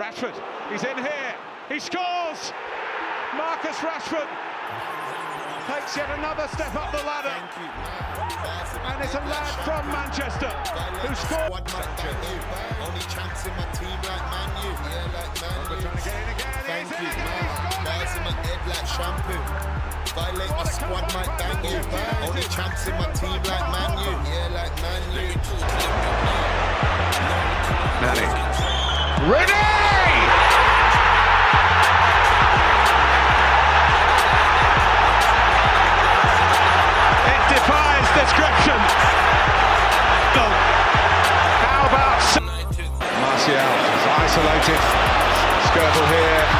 Rashford, he's in here. He scores. Marcus Rashford takes yet another step up the ladder. And it's a lad from Manchester who scored. Only chance in my team like Man U. Yeah, like Man We're trying to get in again. Thank you, in man. He's Bars in my head like shampoo. Violate my squad, might bang you. Only chance in my team like Man U. Yeah, like Man U. Manning. Ready! Description. Goal. How about Martial is isolated. Skirtle here.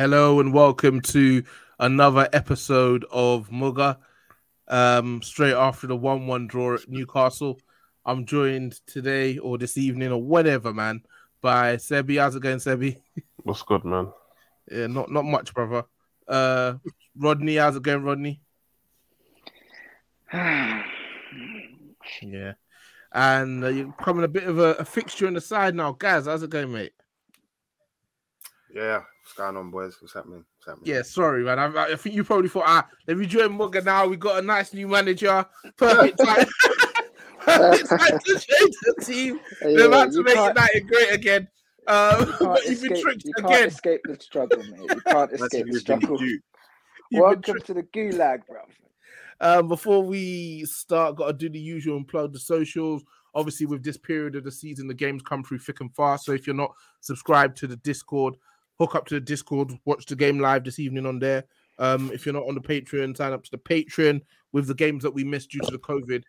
Hello and welcome to another episode of MUGA. Um, straight after the one-one draw at Newcastle, I'm joined today or this evening or whatever, man, by Sebi. How's it going, Sebi? What's good, man? Yeah, not not much, brother. Uh, Rodney, how's it going, Rodney? yeah, and uh, you're becoming a bit of a, a fixture on the side now, Gaz. How's it going, mate? Yeah, what's going on, boys? What's happening? What's happening? Yeah, sorry, man. I, I think you probably thought, ah, let me join MUGA now. We got a nice new manager. Perfect time. Perfect time to change the team. Yeah, They're about to make can't- United great again. Um, You can't, but you've been escape, tricked you can't escape the struggle, mate. You can't escape the struggle. You've been Welcome tricked. to the gulag, bro. Um, before we start, got to do the usual and plug the socials. Obviously, with this period of the season, the games come through thick and fast. So if you're not subscribed to the Discord, hook up to the Discord, watch the game live this evening on there. Um, if you're not on the Patreon, sign up to the Patreon with the games that we missed due to the COVID.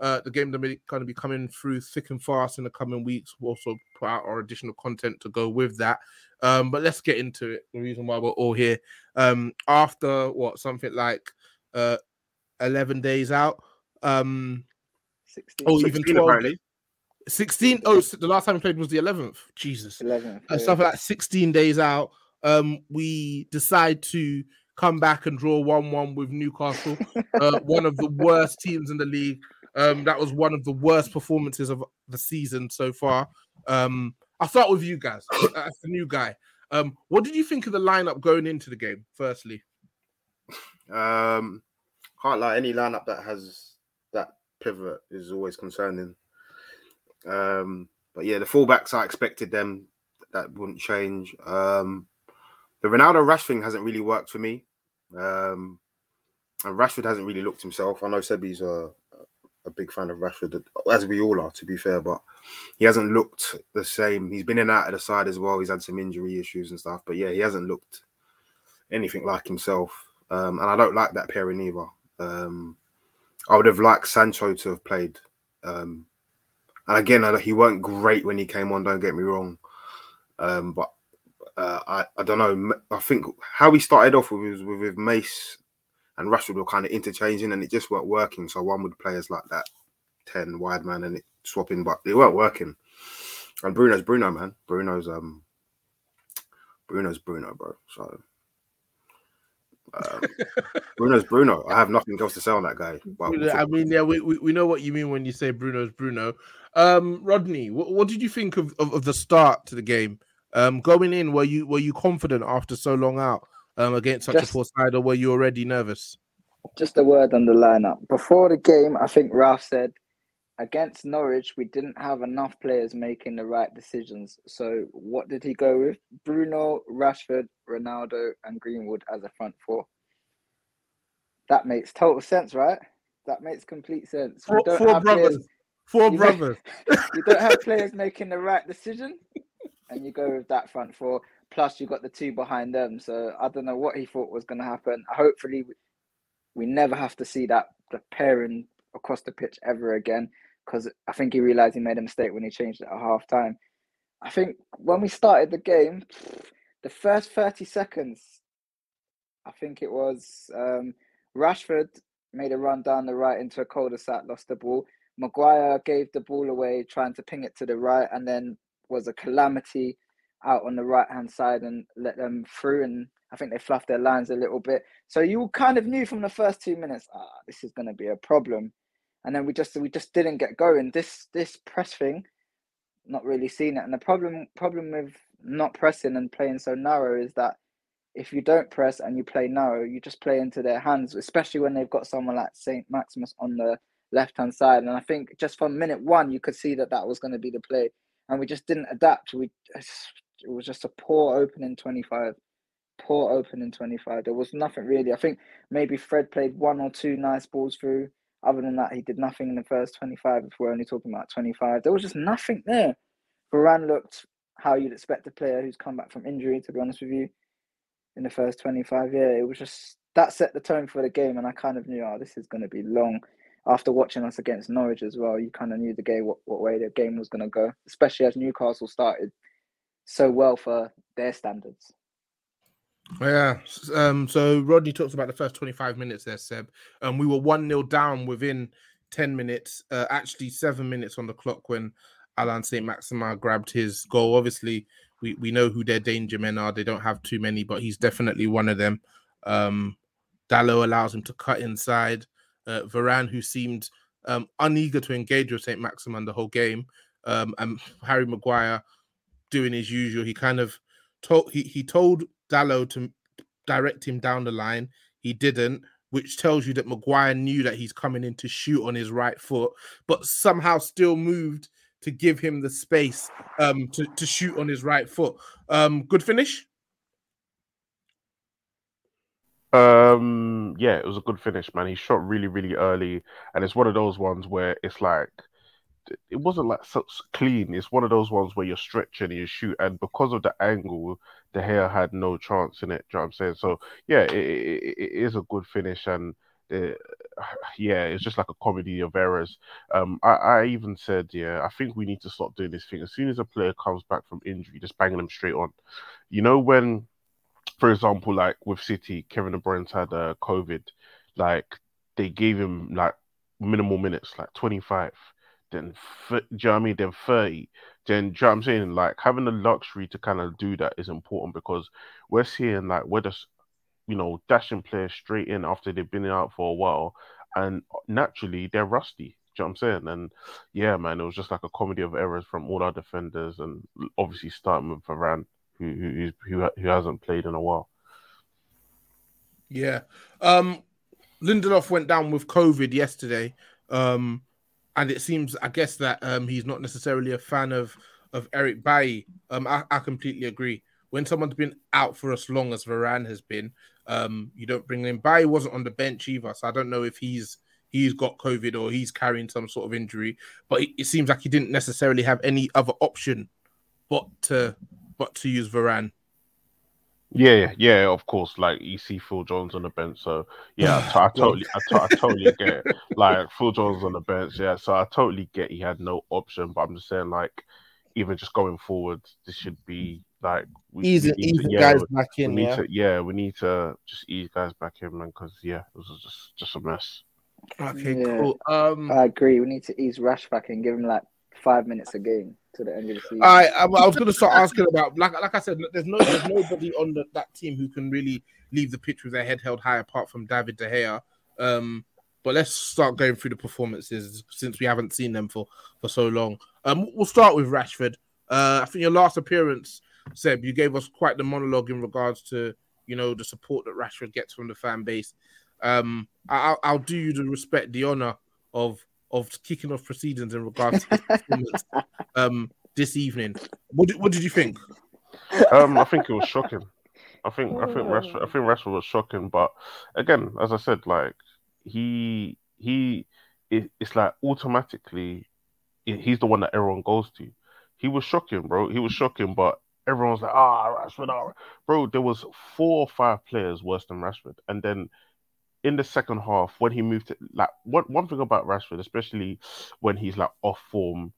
Uh, the games that are going to be coming through thick and fast in the coming weeks. We'll also put out our additional content to go with that. Um, but let's get into it. The reason why we're all here. Um, after what something like uh 11 days out. Um, 16, oh, even 16 12, apparently. 16. Oh, the last time we played was the 11th. Jesus. 11. Uh, something like 16 days out. Um, we decide to come back and draw 1 1 with Newcastle, uh, one of the worst teams in the league. Um, that was one of the worst performances of the season so far. Um, I'll start with you guys as the new guy. Um, what did you think of the lineup going into the game, firstly? Um, can't lie. Any lineup that has that pivot is always concerning. Um, but yeah, the fullbacks I expected them that wouldn't change. Um, the Ronaldo Rash thing hasn't really worked for me. Um, and Rashford hasn't really looked himself. I know Sebi's a a big fan of Rashford, as we all are, to be fair, but he hasn't looked the same. He's been in and out of the side as well. He's had some injury issues and stuff, but yeah, he hasn't looked anything like himself. Um, and I don't like that pairing either. Um, I would have liked Sancho to have played. Um, and again, I- he weren't great when he came on. Don't get me wrong, um, but uh, I I don't know. I think how he started off with with, with Mace and Rashford were kind of interchanging, and it just weren't working. So one would play as like that ten wide man and it swapping, but it weren't working. And Bruno's Bruno, man. Bruno's um Bruno's Bruno, bro. So Um, Bruno's Bruno. I have nothing else to say on that guy. I mean, yeah, we, we, we know what you mean when you say Bruno's Bruno. Um, Rodney, what, what did you think of, of, of the start to the game? Um, going in, were you were you confident after so long out um, against such Just- a poor side, or were you already nervous? Just a word on the lineup. Before the game, I think Ralf said against Norwich, we didn't have enough players making the right decisions. So what did he go with? Bruno, Rashford, Ronaldo, and Greenwood as a front four. That makes total sense, right? That makes complete sense. Four, four have players- brothers, four You brothers. you don't have players making the right decision, and you go with that front four. Plus, you've got the two behind them. So I don't know what he thought was going to happen. Hopefully, we, never have to see that the pairing across the pitch ever again. Because I think he realized he made a mistake when he changed it at half time. I think when we started the game, the first thirty seconds, I think it was um, Rashford made a run down the right into a cul-de-sac, lost the ball. Maguire gave the ball away, trying to ping it to the right, and then was a calamity out on the right hand side and let them through. And I think they fluffed their lines a little bit. So you kind of knew from the first two minutes, ah, this is going to be a problem. And then we just we just didn't get going. This this press thing, not really seen it. And the problem problem with not pressing and playing so narrow is that if you don't press and you play narrow, you just play into their hands, especially when they've got someone like Saint Maximin on the left hand side. And I think just from minute one, you could see that that was going to be the play, and we just didn't adapt. We it was just a poor opening twenty five, poor opening twenty five. There was nothing really. I think maybe Fred played one or two nice balls through. Other than that, he did nothing in the first twenty five. If we're only talking about twenty five, there was just nothing there. Varane looked how you'd expect a player who's come back from injury. To be honest with you, in the first twenty five, yeah, it was just that set the tone for the game, and I kind of knew, oh, this is going to be long after watching us against Norwich as well, you kind of knew the game what, what way the game was going to go, especially as Newcastle started so well for their standards. Yeah. Um, so Rodney talks about the first 25 minutes there, Seb. Um, we were 1 0 down within 10 minutes, uh, actually seven minutes on the clock when Alan St. Maximin grabbed his goal. Obviously, we, we know who their danger men are. They don't have too many, but he's definitely one of them. Um, Dalot allows him to cut inside. Uh, Varane, who seemed um, uneager to engage with St. Maximin the whole game, um, and Harry Maguire doing his usual. He kind of told he, he told Dalot to direct him down the line. He didn't, which tells you that Maguire knew that he's coming in to shoot on his right foot, but somehow still moved to give him the space um, to, to shoot on his right foot. Um, good finish. Um, yeah, it was a good finish, man. He shot really, really early, and it's one of those ones where it's like it wasn't like so clean. It's one of those ones where you're stretching and you shoot, and because of the angle, the hair had no chance in it. Do you know what I'm saying? So yeah, it, it, it is a good finish, and uh, yeah, it's just like a comedy of errors. Um, I, I even said, yeah, I think we need to stop doing this thing. As soon as a player comes back from injury, just banging them straight on. You know when for example, like with City, Kevin De Bruyne's had uh, COVID. Like they gave him like minimal minutes, like 25. Then, th- do you know I mean? Then 30. Then, do you know what I'm saying? Like having the luxury to kind of do that is important because we're seeing like we're just, you know, dashing players straight in after they've been out for a while, and naturally they're rusty. You know what I'm saying? And yeah, man, it was just like a comedy of errors from all our defenders, and obviously starting with Varane who who who hasn't played in a while. Yeah. Um, Lindelof went down with COVID yesterday. Um, and it seems, I guess, that um, he's not necessarily a fan of of Eric Bailly. Um, I, I completely agree. When someone's been out for as long as Varane has been, um, you don't bring him. Bailly wasn't on the bench either, so I don't know if he's he's got COVID or he's carrying some sort of injury. But it, it seems like he didn't necessarily have any other option but to but to use Varane. Yeah, yeah, of course. Like you see Phil Jones on the bench, so yeah, I, t- I totally, I, t- I totally get it. Like Phil Jones on the bench, yeah. So I totally get he had no option, but I'm just saying, like, even just going forward, this should be like we, we Easing, need to- yeah, guys we- back we in. need Yeah. to, yeah, we need to just ease guys back in, man, because yeah, it was just just a mess. Okay, Yeah. cool. Um, I agree. We need to ease Rash back and give him like five minutes a game to the end of the season. I, I, I was going to start asking about like like I said, there's no there's nobody on the, that team who can really leave the pitch with their head held high apart from David De Gea. Um, but let's start going through the performances since we haven't seen them for for so long. Um, we'll start with Rashford. Uh, I think your last appearance, Seb, you gave us quite the monologue in regards to you know the support that Rashford gets from the fan base. Um, I'll, I'll do you the respect, the honor of of kicking off proceedings in regards to his performance um, this evening. What did, what did you think? Um, I think it was shocking. I think I think Rashford, I think Rashford was shocking, but again, as I said, like he he it, it's like automatically he's the one that everyone goes to. He was shocking, bro. He was shocking, but everyone's like, ah, Rashford, ah. bro. There was four or five players worse than Rashford, and then in the second half when he moved to like one one thing about Rashford, especially when he's like off form,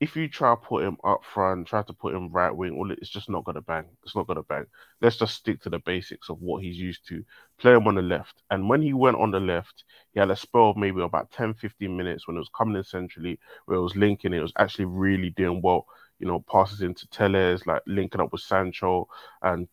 if you try to put him up front, try to put him right wing, all it's just not gonna bang. It's not gonna bang. Let's just stick to the basics of what he's used to. Play him on the left. And when he went on the left, he had a spell of maybe about 10, 15 minutes when it was coming in centrally, where it was linking, it was actually really doing well. You know, passes into Telles, like linking up with Sancho and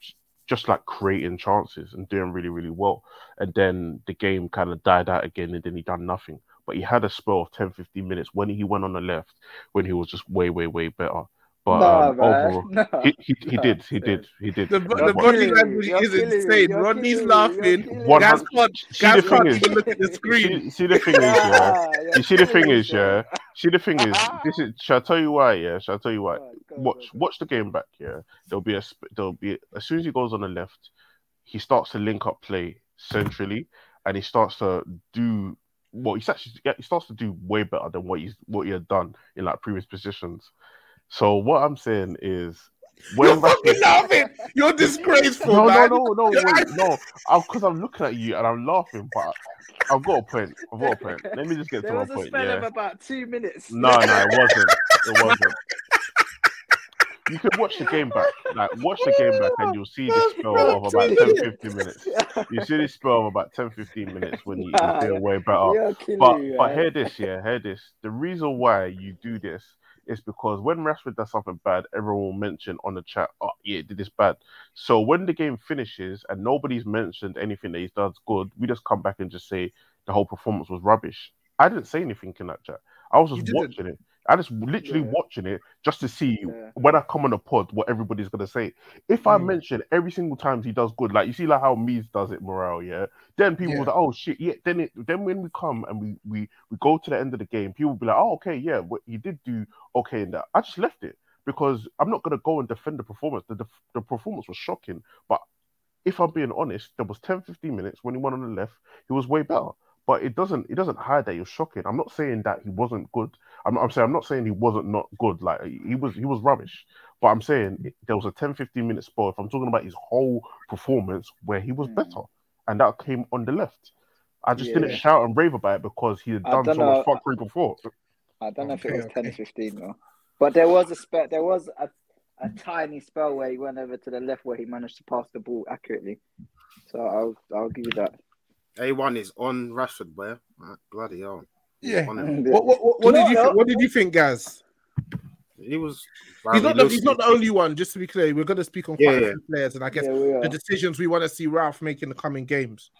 just like creating chances and doing really, really well. And then the game kind of died out again and then he done nothing but he had a spell of 10, 15 minutes when he went on the left when he was just way, way, way better. But No, um, man. overall, No. he, he, he No. did, he did, he did. The, the body language is insane. You're Rodney's killing me. You're laughing. killing One me. Can't, See, can't even look at the screen. See, see the thing is, yeah. Ah, you're see the thing is, yeah. See the thing is, this is. Shall I tell you why? Yeah. Shall I tell you why? Go on, go, Watch, go, go. watch the game back. Yeah. There'll be a. There'll be as soon as he goes on the left, he starts to link up play centrally, and he starts to do well. He's actually yeah, he starts to do way better than what he's what he had done in like previous positions. So what I'm saying is, when You're fucking laughing. You're disgraceful, no, no, man. no, no, wait, no. Because I'm looking at you and I'm laughing, but I've got a point. I've got a point. Let me just get There to my was a spell Yeah. of about two minutes. No, no, it wasn't. It wasn't. You can watch the game back. Like, watch the game back and you'll see this spell of about 10, 15 minutes. You see this spell of about 10, 15 minutes when you, Nah, you're doing way better. But me, but hear this, yeah, hear this. The reason why you do this is because when Rashford does something bad, everyone will mention on the chat, oh yeah, did this bad. So when the game finishes and nobody's mentioned anything that he's done good, we just come back and just say the whole performance was rubbish. I didn't say anything in that chat. I was just watching it. I just literally Yeah. watching it just to see Yeah. when I come on the pod what everybody's gonna say. If I Mm. mention every single time he does good, like you see like how Mees does it, morale, yeah. Then people Yeah. will like, oh shit, yeah. Then it, then when we come and we we we go to the end of the game, people will be like, oh okay, yeah, what he did do okay in that. I just left it because I'm not gonna go and defend the performance. The the, the performance was shocking, but if I'm being honest, there was 10, 15 minutes when he went on the left, he was way better. But it doesn't it doesn't hide that was shocking. I'm not saying that he wasn't good. I'm, I'm saying I'm not saying he wasn't not good. Like he was he was rubbish. But I'm saying there was a 10, 15 minute spot. If I'm talking about his whole performance where he was Mm. better, and that came on the left. I just didn't shout and rave about it because he had done so don't much fuckery before. I don't know if it Okay, was 10 okay. 15 though. But there was a spell there was a, a tiny spell where he went over to the left where he managed to pass the ball accurately. So I'll I'll give you that. A1 is on Rashford, boy. Right, bloody hell. He's Yeah. on him. What, what, what, what No, did you no. think? What did you think, Gaz? He was. He's not, the, he's not the only one. Just to be clear, we're going to speak on Yeah, quite a yeah. few players, and I guess yeah, the decisions we want to see Ralf make in the coming games.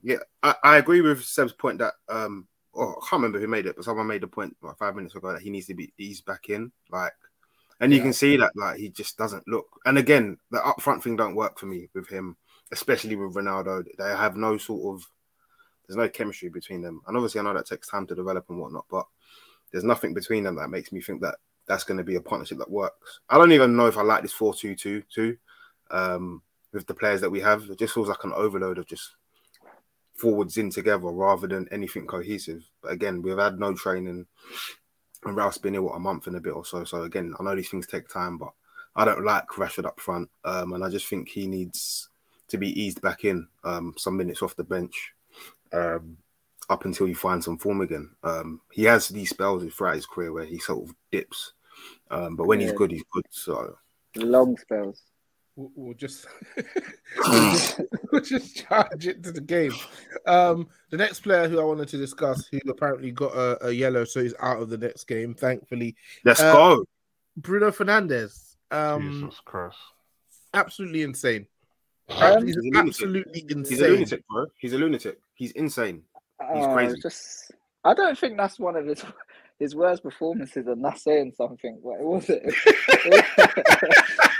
Yeah, I, I agree with Seb's point that um, oh, I can't remember who made it, but someone made the point like five minutes ago that he needs to be eased back in, like, and you can see that like he just doesn't look. And again, the upfront thing don't work for me with him, especially with Ronaldo. They have no sort of there's no chemistry between them, and obviously I know that takes time to develop and whatnot, but there's nothing between them that makes me think that that's going to be a partnership that works. I don't even know if I like this four two two two um, with the players that we have. It just feels like an overload of just forwards in together rather than anything cohesive. But again, we've had no training, and Ralf's been here what a month and a bit or so. So again, I know these things take time, but I don't like Rashford up front, um, and I just think he needs to be eased back in um, some minutes off the bench um, up until he finds some form again. Um, he has these spells throughout his career where he sort of dips, um, but when he's good, he's good. So Long spells. We'll, we'll just we'll just, we'll just charge it to the game. Um, the next player who I wanted to discuss, who apparently got a, a yellow, so he's out of the next game. Thankfully, let's Uh, go. Bruno Fernandes. Um, Jesus Christ. absolutely insane. Um, He's He's a lunatic. absolutely He's a lunatic, bro. He's a lunatic. He's insane. He's Oh, crazy. Just, I don't think that's one of his his worst performances, and that's saying something. But it wasn't.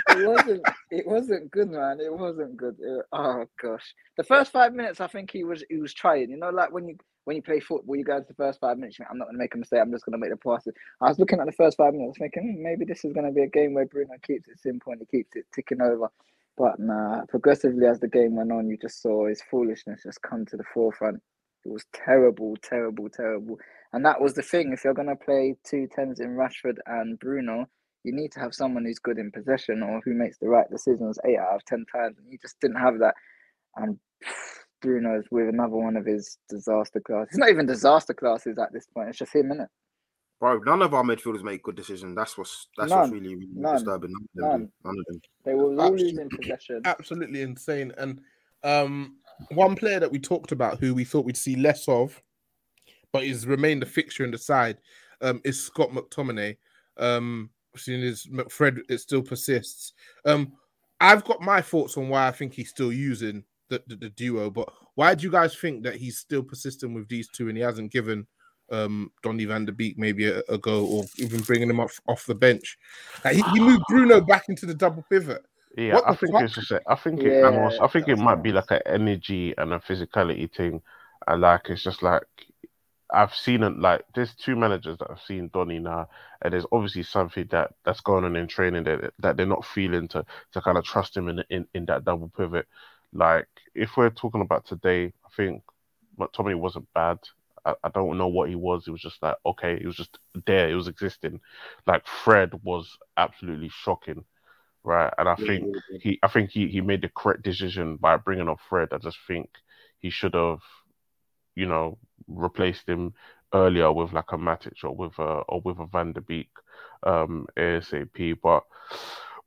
it wasn't. It wasn't good, man. It wasn't good. It- oh gosh, the first five minutes, I think he was he was trying. You know, like when you when you play football, you go into the first five minutes. Think, I'm not going to make a mistake. I'm just going to make the passes. I was looking at the first five minutes, thinking hmm, maybe this is going to be a game where Bruno keeps it simple and he keeps it ticking over. But nah, progressively as the game went on, you just saw his foolishness just come to the forefront. It was terrible, terrible, terrible. And that was the thing. If you're going to play two tens in Rashford and Bruno, you need to have someone who's good in possession or who makes the right decisions eight out of 10 times. And you just didn't have that. And Bruno's with another one of his disaster classes. It's not even disaster classes at this point. It's just him, innit? Bro, none of our midfielders make good decisions. That's what's that's what's really, really None. disturbing. None of them. do. None of them. They were all losing possession. absolutely insane. And um, one player that we talked about who we thought we'd see less of, but has remained a fixture in the side, um, is Scott McTominay. Um, seeing as McFred it still persists. Um, I've got my thoughts on why I think he's still using the, the, the duo, but why do you guys think that he's still persistent with these two and he hasn't given um Donny van der Beek maybe a, a go or even bringing him off off the bench? Like, he, he moved Bruno back into the double pivot. Yeah, What I the think fuck? it's just. a- I think it. and Yeah, also, I think it might be like an energy and a physicality thing, and like it's just like I've seen it. Like there's two managers that I've seen Donny now, and there's obviously something that that's going on in training that that they're not feeling to to kind of trust him in in in that double pivot. Like if we're talking about today, I think McTominay wasn't bad. I, I don't know what he was. It was just like okay, it was just there. It was existing. Like Fred was absolutely shocking, right? And I think he I think he, he made the correct decision by bringing up Fred. I just think he should have, you know, replaced him earlier with like a Matic or with a or with a Van der Beek um ASAP. But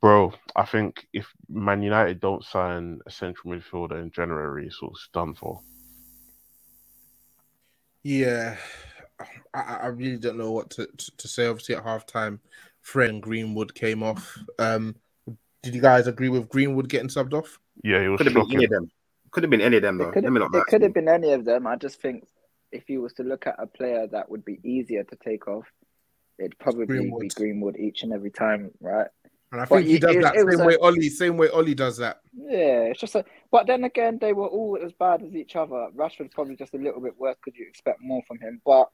bro, I think if Man United don't sign a central midfielder in January, it's all done for. Yeah, I, I really don't know what to, to, to say. Obviously, at halftime, Fred and Greenwood came off. Um, did you guys agree with Greenwood getting subbed off? Yeah, it was Could have been any of them. Could have been any of them It though. could have, it could have been any of them. I just think if you was to look at a player that would be easier to take off, it'd probably be Greenwood. Greenwood each and every time, right? And I think he you- does it- that it was same a- way Ollie, same way Ollie does that. Yeah, it's just a. But then again, they were all as bad as each other. Rashford's probably just a little bit worse because you expect more from him. But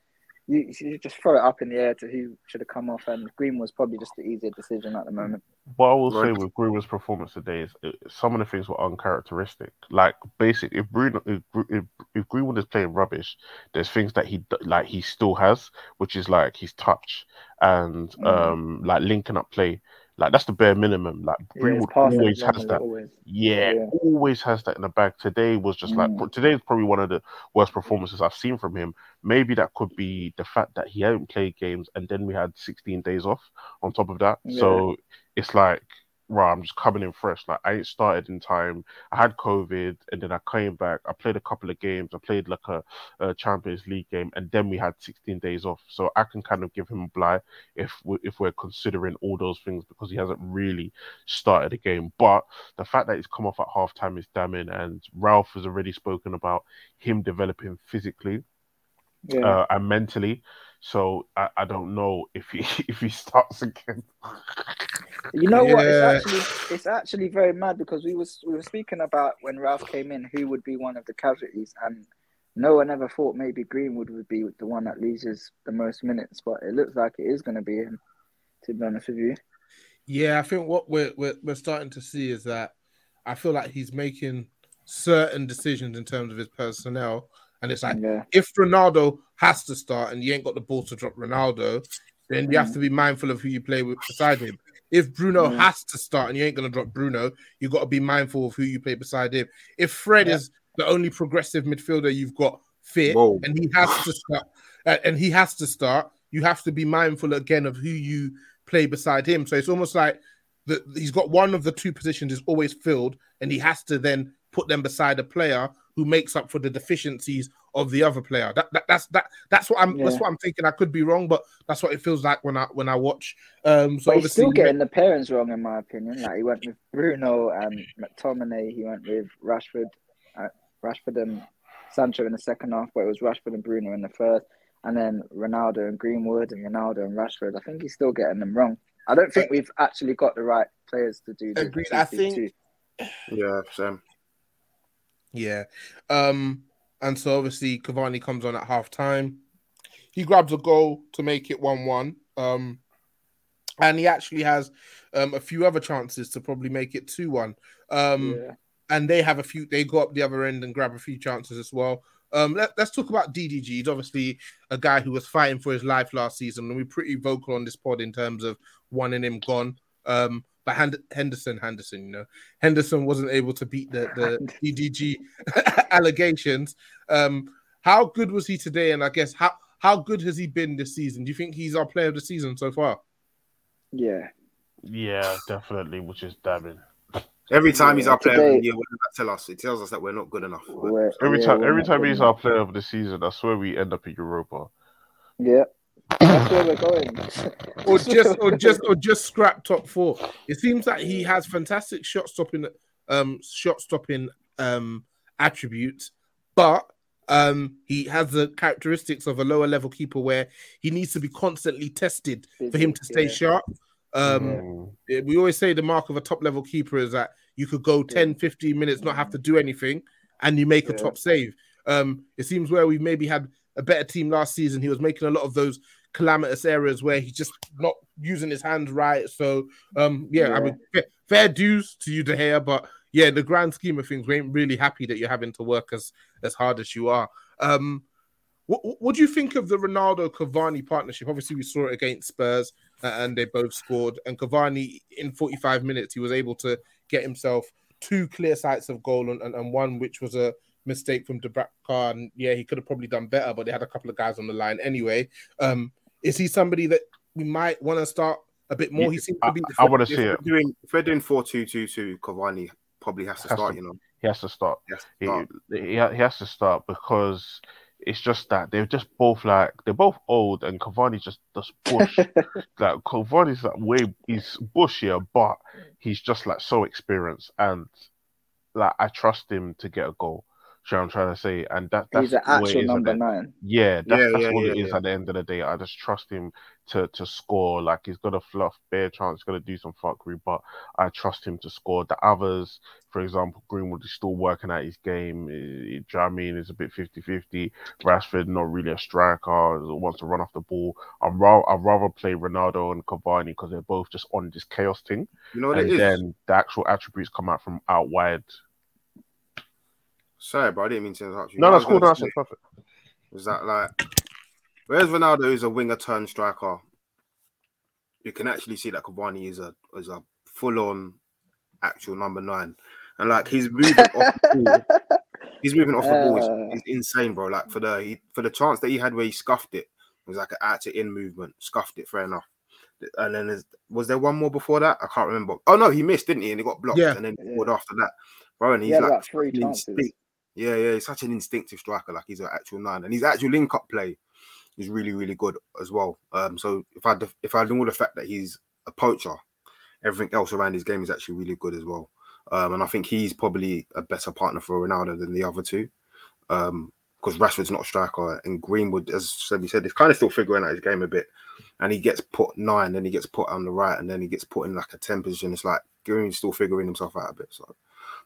you, you just throw it up in the air to who should have come off, and Green was probably just the easier decision at the moment. What I will Right. say with Greenwood's performance today is uh, some of the things were uncharacteristic. Like, basically, if Bruno, if, if, if Greenwood is playing rubbish, there's things that he d- like he still has, which is like his touch and Mm. um like linking up play. Like that's the bare minimum. Like Yeah, Greenwood passing always has that. always. Yeah, Yeah. always has that in the bag. Today was just like Mm. today is probably one of the worst performances I've seen from him. Maybe that could be the fact that he hadn't played games and then we had 16 days off on top of that. Yeah. So it's like, right, I'm just coming in fresh. Like I ain't started in time. I had COVID and then I came back. I played a couple of games. I played like a, a Champions League game and then we had 16 days off. So I can kind of give him a bly if we, if we're considering all those things because he hasn't really started a game. But the fact that he's come off at halftime is damning, and Ralf has already spoken about him developing physically Yeah. uh, and mentally. So I, I don't know if he if he starts again. You know what? It's actually it's actually very mad because we was we were speaking about when Ralf came in, who would be one of the casualties, and no one ever thought maybe Greenwood would be the one that loses the most minutes, but it looks like it is going to be him. To be honest with you, Yeah, I think what we're, we're we're starting to see is that I feel like he's making certain decisions in terms of his personnel, and it's like yeah, if Ronaldo has to start and you ain't got the ball to drop Ronaldo, then you have to be mindful of who you play with beside him. If Bruno Mm. has to start and you ain't gonna drop Bruno, you got to be mindful of who you play beside him. If Fred Yeah. is the only progressive midfielder you've got fit Whoa. and he has to start, uh, and he has to start, you have to be mindful again of who you play beside him. So it's almost like that he's got one of the two positions is always filled, and he has to then put them beside a player who makes up for the deficiencies of the other player. That, that that's that that's what I'm Yeah. that's what I'm thinking. I could be wrong, but that's what it feels like when I when I watch. Um, so But he's still getting the parents wrong, in my opinion. Like he went with Bruno and McTominay. He went with Rashford, uh, Rashford and Sancho in the second half, but it was Rashford and Bruno in the first, and then Ronaldo and Greenwood and Ronaldo and Rashford. I think he's still getting them wrong. I don't think we've actually got the right players to do. The Agreed. I 2-2-2. think- Yeah, same. Yeah. Um, and so obviously Cavani comes on at half time. He grabs a goal to make it 1 1. Um, and he actually has um, a few other chances to probably make it 2 1. Um, yeah. and they have a few, they go up the other end and grab a few chances as well. Um, let, us talk about DDG. He's obviously a guy who was fighting for his life last season, and we're pretty vocal on this pod in terms of wanting him gone. Um, but Hend- Henderson, Henderson, you know, Henderson wasn't able to beat the, the DDG allegations. Um, how good was he today? And I guess how how good has he been this season? Do you think he's our player of the season so far? yeah. Yeah, definitely, which is damning. Every time he's Yeah, our player of the year, what does that tell us? It tells us that we're not good enough. We're- Every yeah, time, every time he's our player of the season, I swear we end up in Europa. Yeah. That's where we're going. or just or just or just scrap top four. It seems that he has fantastic shot stopping um shot stopping um attributes, but um he has the characteristics of a lower level keeper where he needs to be constantly tested for him to stay Yeah. sharp. Um Mm. we always say the mark of a top level keeper is that you could go 10 15 minutes not have to do anything and you make a top save um it seems where we maybe had a better team last season he was making a lot of those calamitous areas where he's just not using his hands right so um yeah, i Yeah. mean fair, fair dues to you De Gea, but yeah in the grand scheme of things we ain't really happy that you're having to work as as hard as you are um what, what do you think of the Ronaldo Cavani partnership? Obviously, we saw it against Spurs uh, and they both scored. And Cavani, in 45 minutes, he was able to get himself two clear sights of goal and, and, and one which was a mistake from Dubravka. And yeah, he could have probably done better, but they had a couple of guys on the line anyway. Um, is he somebody that we might want to start a bit more? He seems to be. I, want to see it. doing if we're doing four two two two, Cavani probably has to Has start. to. You know, He has to start. he has to He, start. he, he has to start because it's just that they're just both like they're both old and Cavani just does bush. like Cavani's that way he's bushier, but he's just like so experienced and like I trust him to get a goal. See what I'm trying to say, and that that's He's an the actual number the- nine. Yeah, that's, Yeah, that's yeah, all it yeah, is at the end of the day. I just trust him to to score. Like he's got a fluff, bare chance, he's gonna do some fuckery, but I trust him to score. The others, for example, Greenwood is still working at his game. Eh, Do you know what I mean? It's a bit 50-50. Rashford, not really a striker, wants to run off the ball. I'm ra- I'd rather play Ronaldo and Cavani because they're both just on this chaos thing. You know what and it is? then the actual attributes come out from out wide. Sorry, bro, I didn't mean to interrupt you. No, that's cool. That's perfect. Is that like, whereas Ronaldo is a winger turn striker, you can actually see that Cavani is a is a full on actual number nine, and like he's moving off the ball. He's moving off the ball. It's, Uh. insane, bro. Like for the he, for the chance that he had where he scuffed it, it was like an out to in movement, scuffed it. Fair enough. And then was there one more before that? I can't remember. Oh no, he missed, didn't he? And he got blocked. Yeah. And then Yeah. scored after that, bro. And he's had like three an chances. Yeah, yeah, he's such an instinctive striker. Like he's an actual nine, and his actual link up play is really, really good as well. Um, so if I def- if I ignore the fact that he's a poacher, everything else around his game is actually really good as well. Um, and I think he's probably a better partner for Ronaldo than the other two. Um, because Rashford's not a striker, and Greenwood, as we said, is kind of still figuring out his game a bit. And he gets put nine, then he gets put on the right, and then he gets put in like a ten position. It's like Greenwood's still figuring himself out a bit. So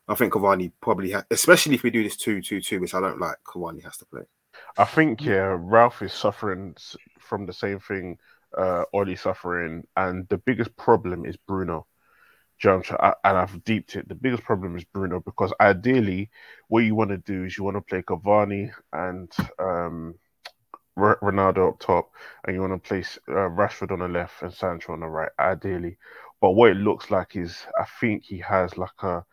I think Cavani probably, ha- especially if we do this two-two-two, which I don't like, Cavani has to play. I think yeah, Ralf is suffering from the same thing uh Ollie's suffering, and the biggest problem is Bruno. I- and I've deeped it. The biggest problem is Bruno because ideally, what you want to do is you want to play Cavani and um R- Ronaldo up top, and you want to place uh, Rashford on the left and Sancho on the right. Ideally, but what it looks like is I think he has like a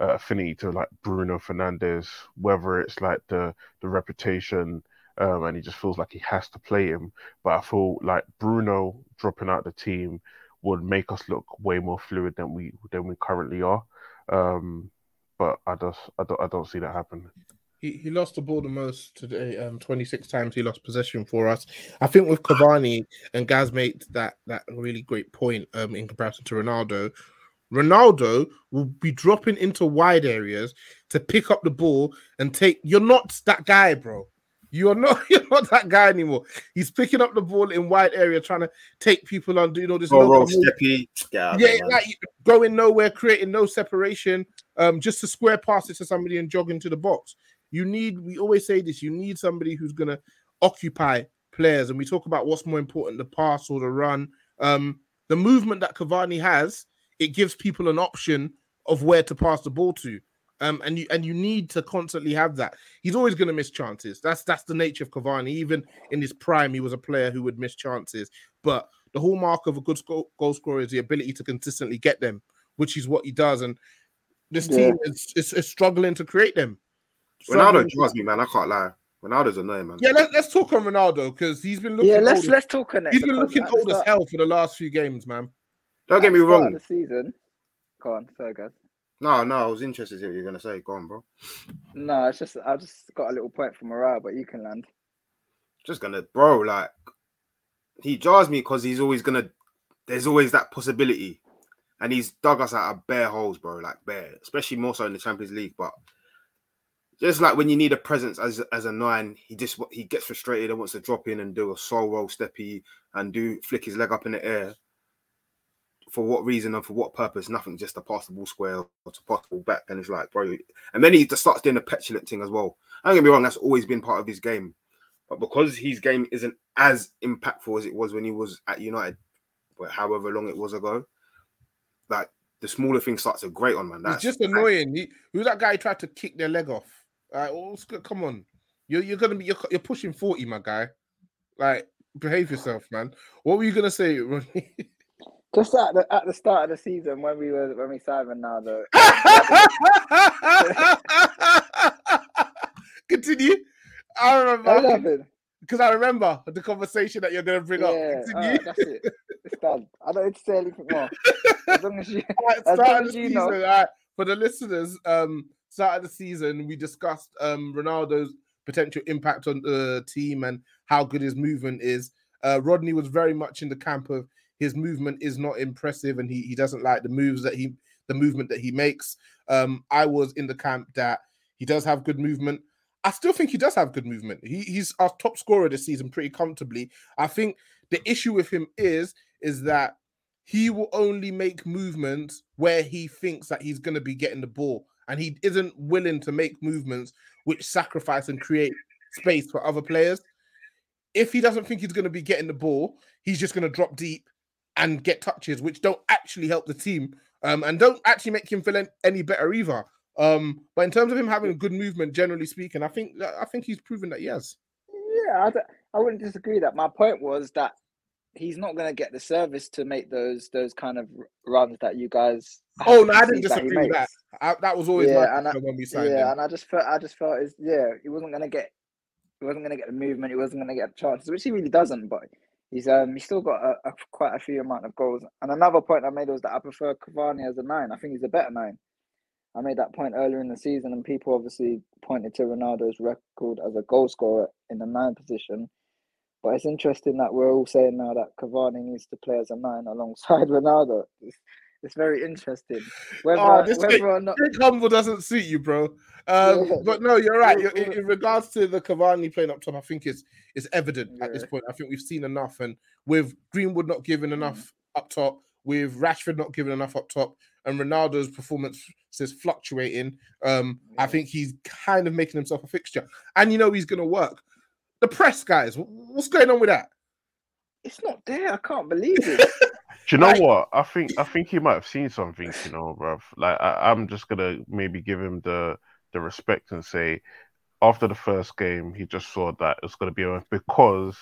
uh, affinity to like Bruno Fernandes, whether it's like the the reputation, um, and he just feels like he has to play him. But I feel like Bruno dropping out the team would make us look way more fluid than we than we currently are. Um, but I just I don't I don't see that happen. He, he lost the ball the most today. Um, 26 times he lost possession for us. I think with Cavani and Gaz made that that really great point um in comparison to Ronaldo. Ronaldo will be dropping into wide areas to pick up the ball and take. You're not that guy, bro. You're not. You're not that guy anymore. He's picking up the ball in wide area, trying to take people on. You know this. Oh, roll, steppy. Yeah, Yeah, like going nowhere, creating no separation, um, just to square pass it to somebody and jog into the box. You need, we always say this, you need somebody who's gonna occupy players, and we talk about what's more important, the pass or the run. Um, the movement that Cavani has, it gives people an option of where to pass the ball to. Um, and you and you need to constantly have that. He's always going to miss chances. That's that's the nature of Cavani. Even in his prime, he was a player who would miss chances. But the hallmark of a good sco- goal scorer is the ability to consistently get them, which is what he does. And this Yeah. team is, is, is struggling to create them. Ronaldo Struggling- drives me, man. I can't lie. Ronaldo's annoying, man. Yeah, let, let's talk on Ronaldo because he's been looking. Yeah, let's old, let's talk on it. he's been looking old as hell for the last few games, man. Don't get me wrong. The season. Go on, sorry guys. No, no, I was interested in what you're gonna say. Go on, bro. No, it's just I just got a little point for morale, but you can land. Just gonna, bro. Like he jars me because he's always gonna. There's always that possibility, and he's dug us out of bare holes, bro. Like bare, especially more so in the Champions League. But just like when you need a presence as as a nine, he just he gets frustrated and wants to drop in and do a soul roll steppy and do flick his leg up in the air. For what reason and for what purpose? Nothing, just a pass the ball square or to pass the ball back. And it's like, bro, and then he just starts doing the petulant thing as well. I don't get me wrong, that's always been part of his game. But because his game isn't as impactful as it was when he was at United, but however long it was ago, like the smaller things start to grate on man. That's It's just annoying. He, who's that guy tried to kick their leg off? Like, oh, what's? Come on, you're you're gonna be you're, you're pushing forty, my guy. Like, behave yourself, man. What were you gonna say, Ronnie? Just at the at the start of the season when we were when we signed Ronaldo, Continue. I remember because I remember the conversation that you're gonna bring Yeah, up. Continue. that's it. It's done. I don't need to say anything more. As long as you, Alright, as long as you season. know. alright, for the listeners, um, start of the season, we discussed um Ronaldo's potential impact on the team and how good his movement is. Uh, Rodney was very much in the camp of his movement is not impressive and he, he doesn't like the moves that he the movement that he makes. Um, I was in the camp that he does have good movement. I still think he does have good movement. He, he's our top scorer this season pretty comfortably. I think the issue with him is is that he will only make movements where he thinks that he's going to be getting the ball and he isn't willing to make movements which sacrifice and create space for other players if he doesn't think he's going to be getting the ball he's just going to drop deep and get touches which don't actually help the team um, and don't actually make him feel any better either um, but in terms of him having a good movement generally speaking i think i think he's proven that yes Yeah, I, I wouldn't disagree that. My point was that he's not going to get the service to make those those kind of runs that you guys. oh no i didn't disagree with that. I, that was always Yeah, my and I- when we signed Yeah, him and I just felt I just felt is yeah, he wasn't gonna get he wasn't gonna get the movement, he wasn't gonna get the chances, which he really doesn't, but he's um he's still got a, a quite a few amount of goals. And another point I made was that I prefer Cavani as a nine. I think he's a better nine. I made that point earlier in the season, and people obviously pointed to Ronaldo's record as a goal scorer in the nine position. But it's interesting that we're all saying now that Cavani needs to play as a nine alongside Ronaldo. It's, it's very interesting. Whether, Oh, this whether or not humble doesn't suit you, bro. Um, Yeah. But no, you're right. Yeah, You- In, in regards to the Cavani playing up top, I think it's it's evident at this point. I think we've seen enough, and with Greenwood not giving enough up top, with Rashford not giving enough up top, and Ronaldo's performance is fluctuating, um, I think he's kind of making himself a fixture, and you know he's going to work. The press guys, what's going on with that? it's not there. I can't believe it. Do you know Like- what? I think I think he might have seen something, you know, bruv. Like I, I'm just gonna maybe give him the the respect and say after the first game he just saw that it's gonna be a because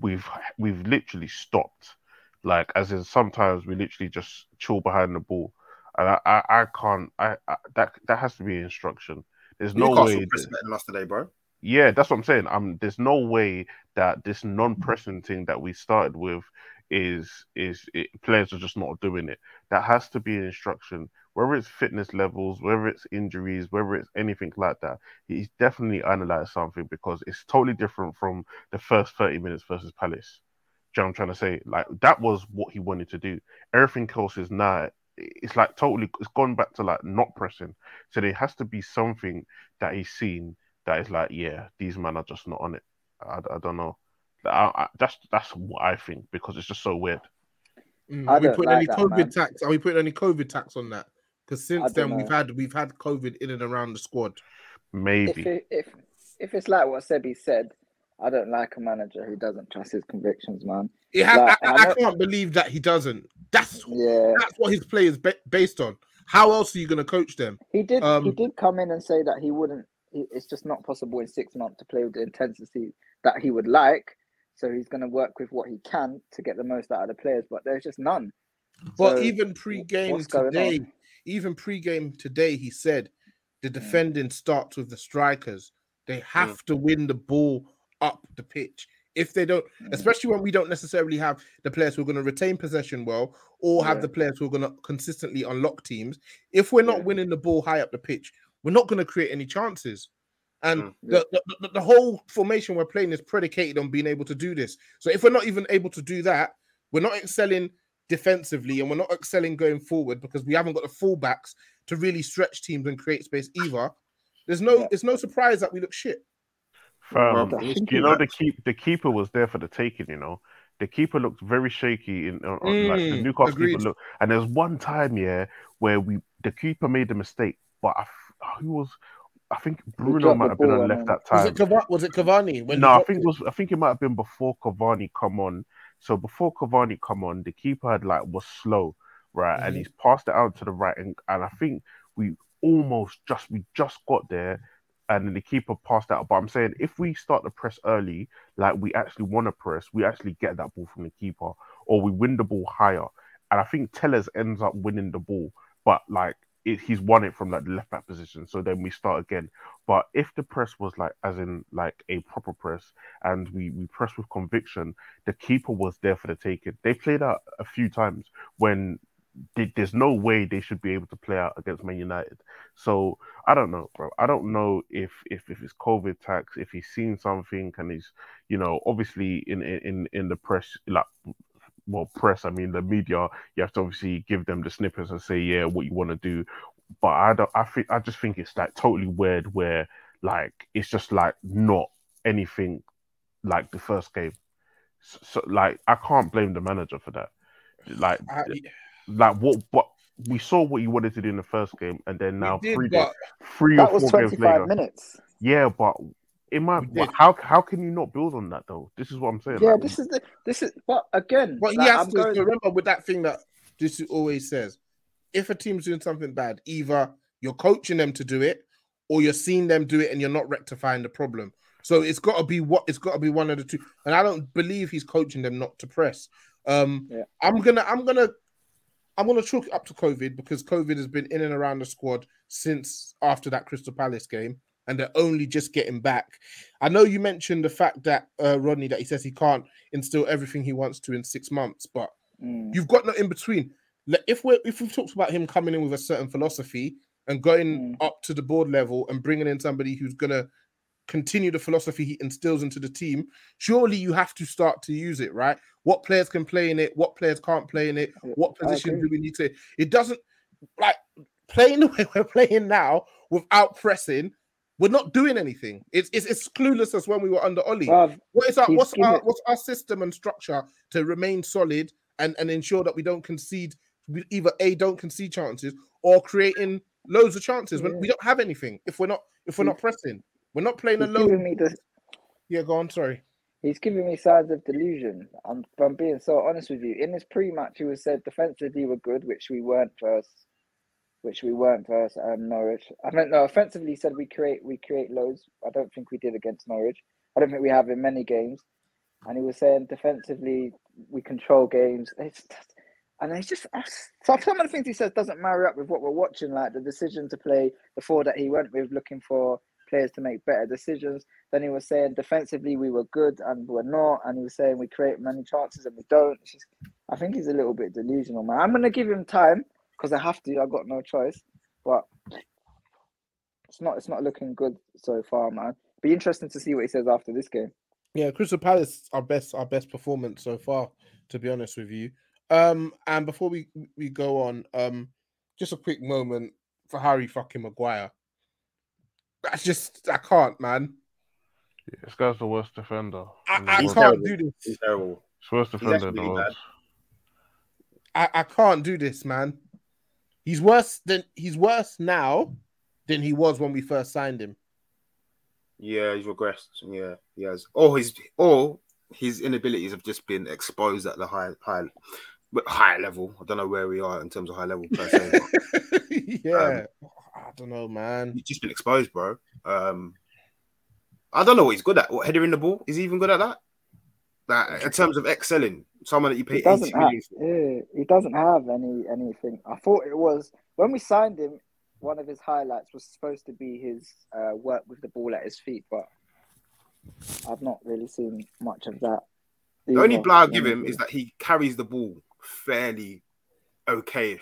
we've we've literally stopped. Like as in sometimes we literally just chill behind the ball. And I, I, I can't I, I that that has to be instruction. There's no way pressed us today, bro. yeah, that's what I'm saying. Um, there's no way that this non-pressing thing that we started with is is it, players are just not doing it. That has to be an instruction, whether it's fitness levels, whether it's injuries, whether it's anything like that. He's definitely analysed something because it's totally different from the first thirty minutes versus Palace. Do you know what I'm trying to say? Like that was what he wanted to do. Everything else is now it's like totally it's gone back to like not pressing. So there has to be something that he's seen that is like, yeah, these men are just not on it. I, I don't know. I, I, that's that's what I think because it's just so weird. Mm, Are we putting like any that, COVID man. tax? Are we putting any COVID tax on that? Because since don't then we've had we've had COVID in and around the squad. If Maybe. it, if if it's like what Sebi said, I don't like a manager who doesn't trust his convictions, man. It ha- Like, I, I I can't believe that he doesn't. That's Yeah, that's what his play is ba- based on. How else are you going to coach them? he did. he Um, did come in and say that he wouldn't. It's just not possible in six months to play with the intensity that he would like. So he's going to work with what he can to get the most out of the players, but there's just none. But So, even pre-game today, on? Even pre-game today, he said the defending starts with the strikers. They have to win the ball up the pitch. If they don't, Mm. especially when we don't necessarily have the players who are going to retain possession well, or have Yeah. the players who are going to consistently unlock teams. If we're not Yeah. winning the ball high up the pitch, we're not going to create any chances. And Mm. the, the, the, the whole formation we're playing is predicated on being able to do this. So if we're not even able to do that, we're not excelling defensively and we're not excelling going forward because we haven't got the fullbacks to really stretch teams and create space either. There's no Yeah. it's no surprise that we look shit. Fam, Well, I think you know the keep the keeper was there for the taking. You know, the keeper looked very shaky in on, on- like the Mm, Newcastle agreed. keeper look. And there's one time, yeah, where we the keeper made a mistake, but I, f- who was? I think Bruno might have been on left then- that Was time. it Cavani? Was it Cavani? When No, I think it? it was. I think it might have been before Cavani come on. So before Cavani come on, the keeper had like was slow, right, and Mhm. he's passed it out to the right, and, and I think we almost just we just got there, and then the keeper passed out. But I'm saying if we start the press early, like we actually want to press, we actually get that ball from the keeper, or we win the ball higher, and I think Telles ends up winning the ball, but like. It, he's won it from like the left back position, so then we start again. But if the press was like, as in like a proper press, and we we press with conviction, the keeper was there for the taking. They played out a few times when they, there's no way they should be able to play out against Man United. So I don't know, bro. I don't know if if if it's COVID tax, if he's seen something, and he's you know obviously in in in the press like. Well, press. I mean, the media. You have to obviously give them the snippets and say, yeah, what you want to do. But I don't. I think. I just think it's like totally weird. Where like it's just like not anything like the first game. So, so, like I can't blame the manager for that. Like I- like what what we saw what you wanted to do in the first game, and then now did, three days, three or four games later. minutes. Yeah, but it might. We. How how can you not build on that though? This is what I'm saying. Yeah, like, this is the this is but again, But he like, has I'm to going- remember with that thing that this always says: if a team's doing something bad, either you're coaching them to do it, or you're seeing them do it and you're not rectifying the problem. So it's got to be what it's got to be one of the two. And I don't believe he's coaching them not to press. Um, Yeah. I'm gonna, I'm gonna, I'm gonna chalk it up to COVID because COVID has been in and around the squad since after that Crystal Palace game, and they're only just getting back. I know you mentioned the fact that uh, Rodney that he says he can't instill everything he wants to in six months, but Mm, you've got no in between. If we if we've talked about him coming in with a certain philosophy and going Mm. up to the board level and bringing in somebody who's gonna continue the philosophy he instills into the team, surely you have to start to use it, right? What players can play in it, what players can't play in it, what position do we need to? It doesn't like playing the way we're playing now without pressing. We're not doing anything. It's it's, it's clueless as when we were under Ollie. What is our what's our given- what's our system and structure to remain solid and and ensure that we don't concede we either a don't concede chances or creating loads of chances when we don't have anything if we're not if we're He- not pressing we're not playing alone. the Yeah, go on. Sorry. he's giving me signs of delusion. I'm I'm being so honest with you. In this pre-match, he was said defensively we're good, which we weren't first, which we weren't versus Um, Norwich. I meant no. Offensively, said we create we create loads. I don't think we did against Norwich. I don't think we have in many games. And he was saying defensively we control games. It's just, and it's just so some of the things he says doesn't marry up with what we're watching. Like the decision to play the four that he went with, looking for players to make better decisions. Then he was saying defensively we were good and we're not, and he was saying we create many chances and we don't. Just, I think he's a little bit delusional, man. I'm gonna give him time because I have to. I got no choice, but it's not. It's not looking good so far, man. Be interesting to see what he says after this game. Yeah, Crystal Palace our best our best performance so far, to be honest with you. Um, and before we we go on, um, just a quick moment for Harry fucking Maguire. That's just I can't, man. Yeah, this guy's the worst defender. I, I can't terrible. do this. He's terrible. He's worst He's defender in the world. I, I can't do this, man. He's worse than he's worse now than he was when we first signed him. Yeah, he's regressed. Yeah, he has. Or his or his inabilities have just been exposed at the high high but high level. I don't know where we are in terms of high level per se. but yeah, I don't know, man. he's just been exposed, bro. Um, I don't know what he's good at. What header in the ball? Is he even good at that? That in terms of excelling, someone that you pay He doesn't have. he doesn't have any anything. I thought it was when we signed him. One of his highlights was supposed to be his uh, work with the ball at his feet, but I've not really seen much of that. The only blow I'll give him is that he carries the ball fairly okayish,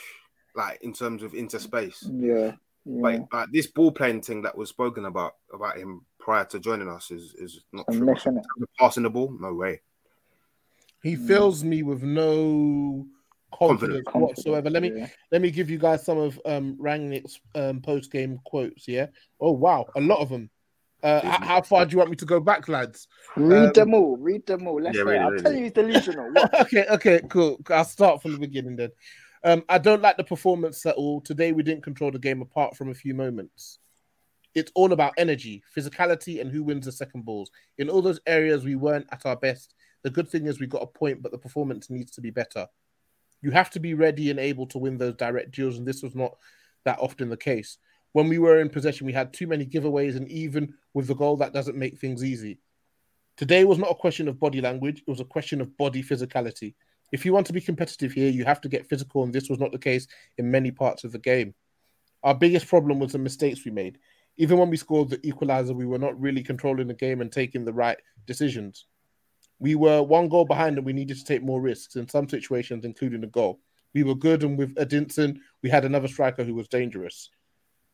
like in terms of into space. yeah, yeah. Like, like this ball playing thing that was spoken about about him prior to joining us is is not I'm true. Passing the ball, no way. He fills me with no confidence, Confidence. whatsoever. Let me yeah. let me give you guys some of um Rangnick's um post game quotes. Yeah. Oh wow, a lot of them. Uh, h- how far do you want me to go back, lads? read Um, them all. Read them all. Let's yeah, say. read it, I'll read tell it. you he's delusional. What? okay, okay, cool. I'll start from the beginning then. Um, I don't like the performance at all. Today we didn't control the game apart from a few moments. It's all about energy, physicality, and who wins the second balls. In all those areas we weren't at our best. The good thing is we got a point, but the performance needs to be better. You have to be ready and able to win those direct duels, and this was not that often the case. When we were in possession, we had too many giveaways, and even with the goal, that doesn't make things easy. Today was not a question of body language, it was a question of body physicality. If you want to be competitive here, you have to get physical, and this was not the case in many parts of the game. Our biggest problem was the mistakes we made. Even when we scored the equalizer, we were not really controlling the game and taking the right decisions. We were one goal behind and we needed to take more risks in some situations, including the goal. We were good, and with Edinson, we had another striker who was dangerous.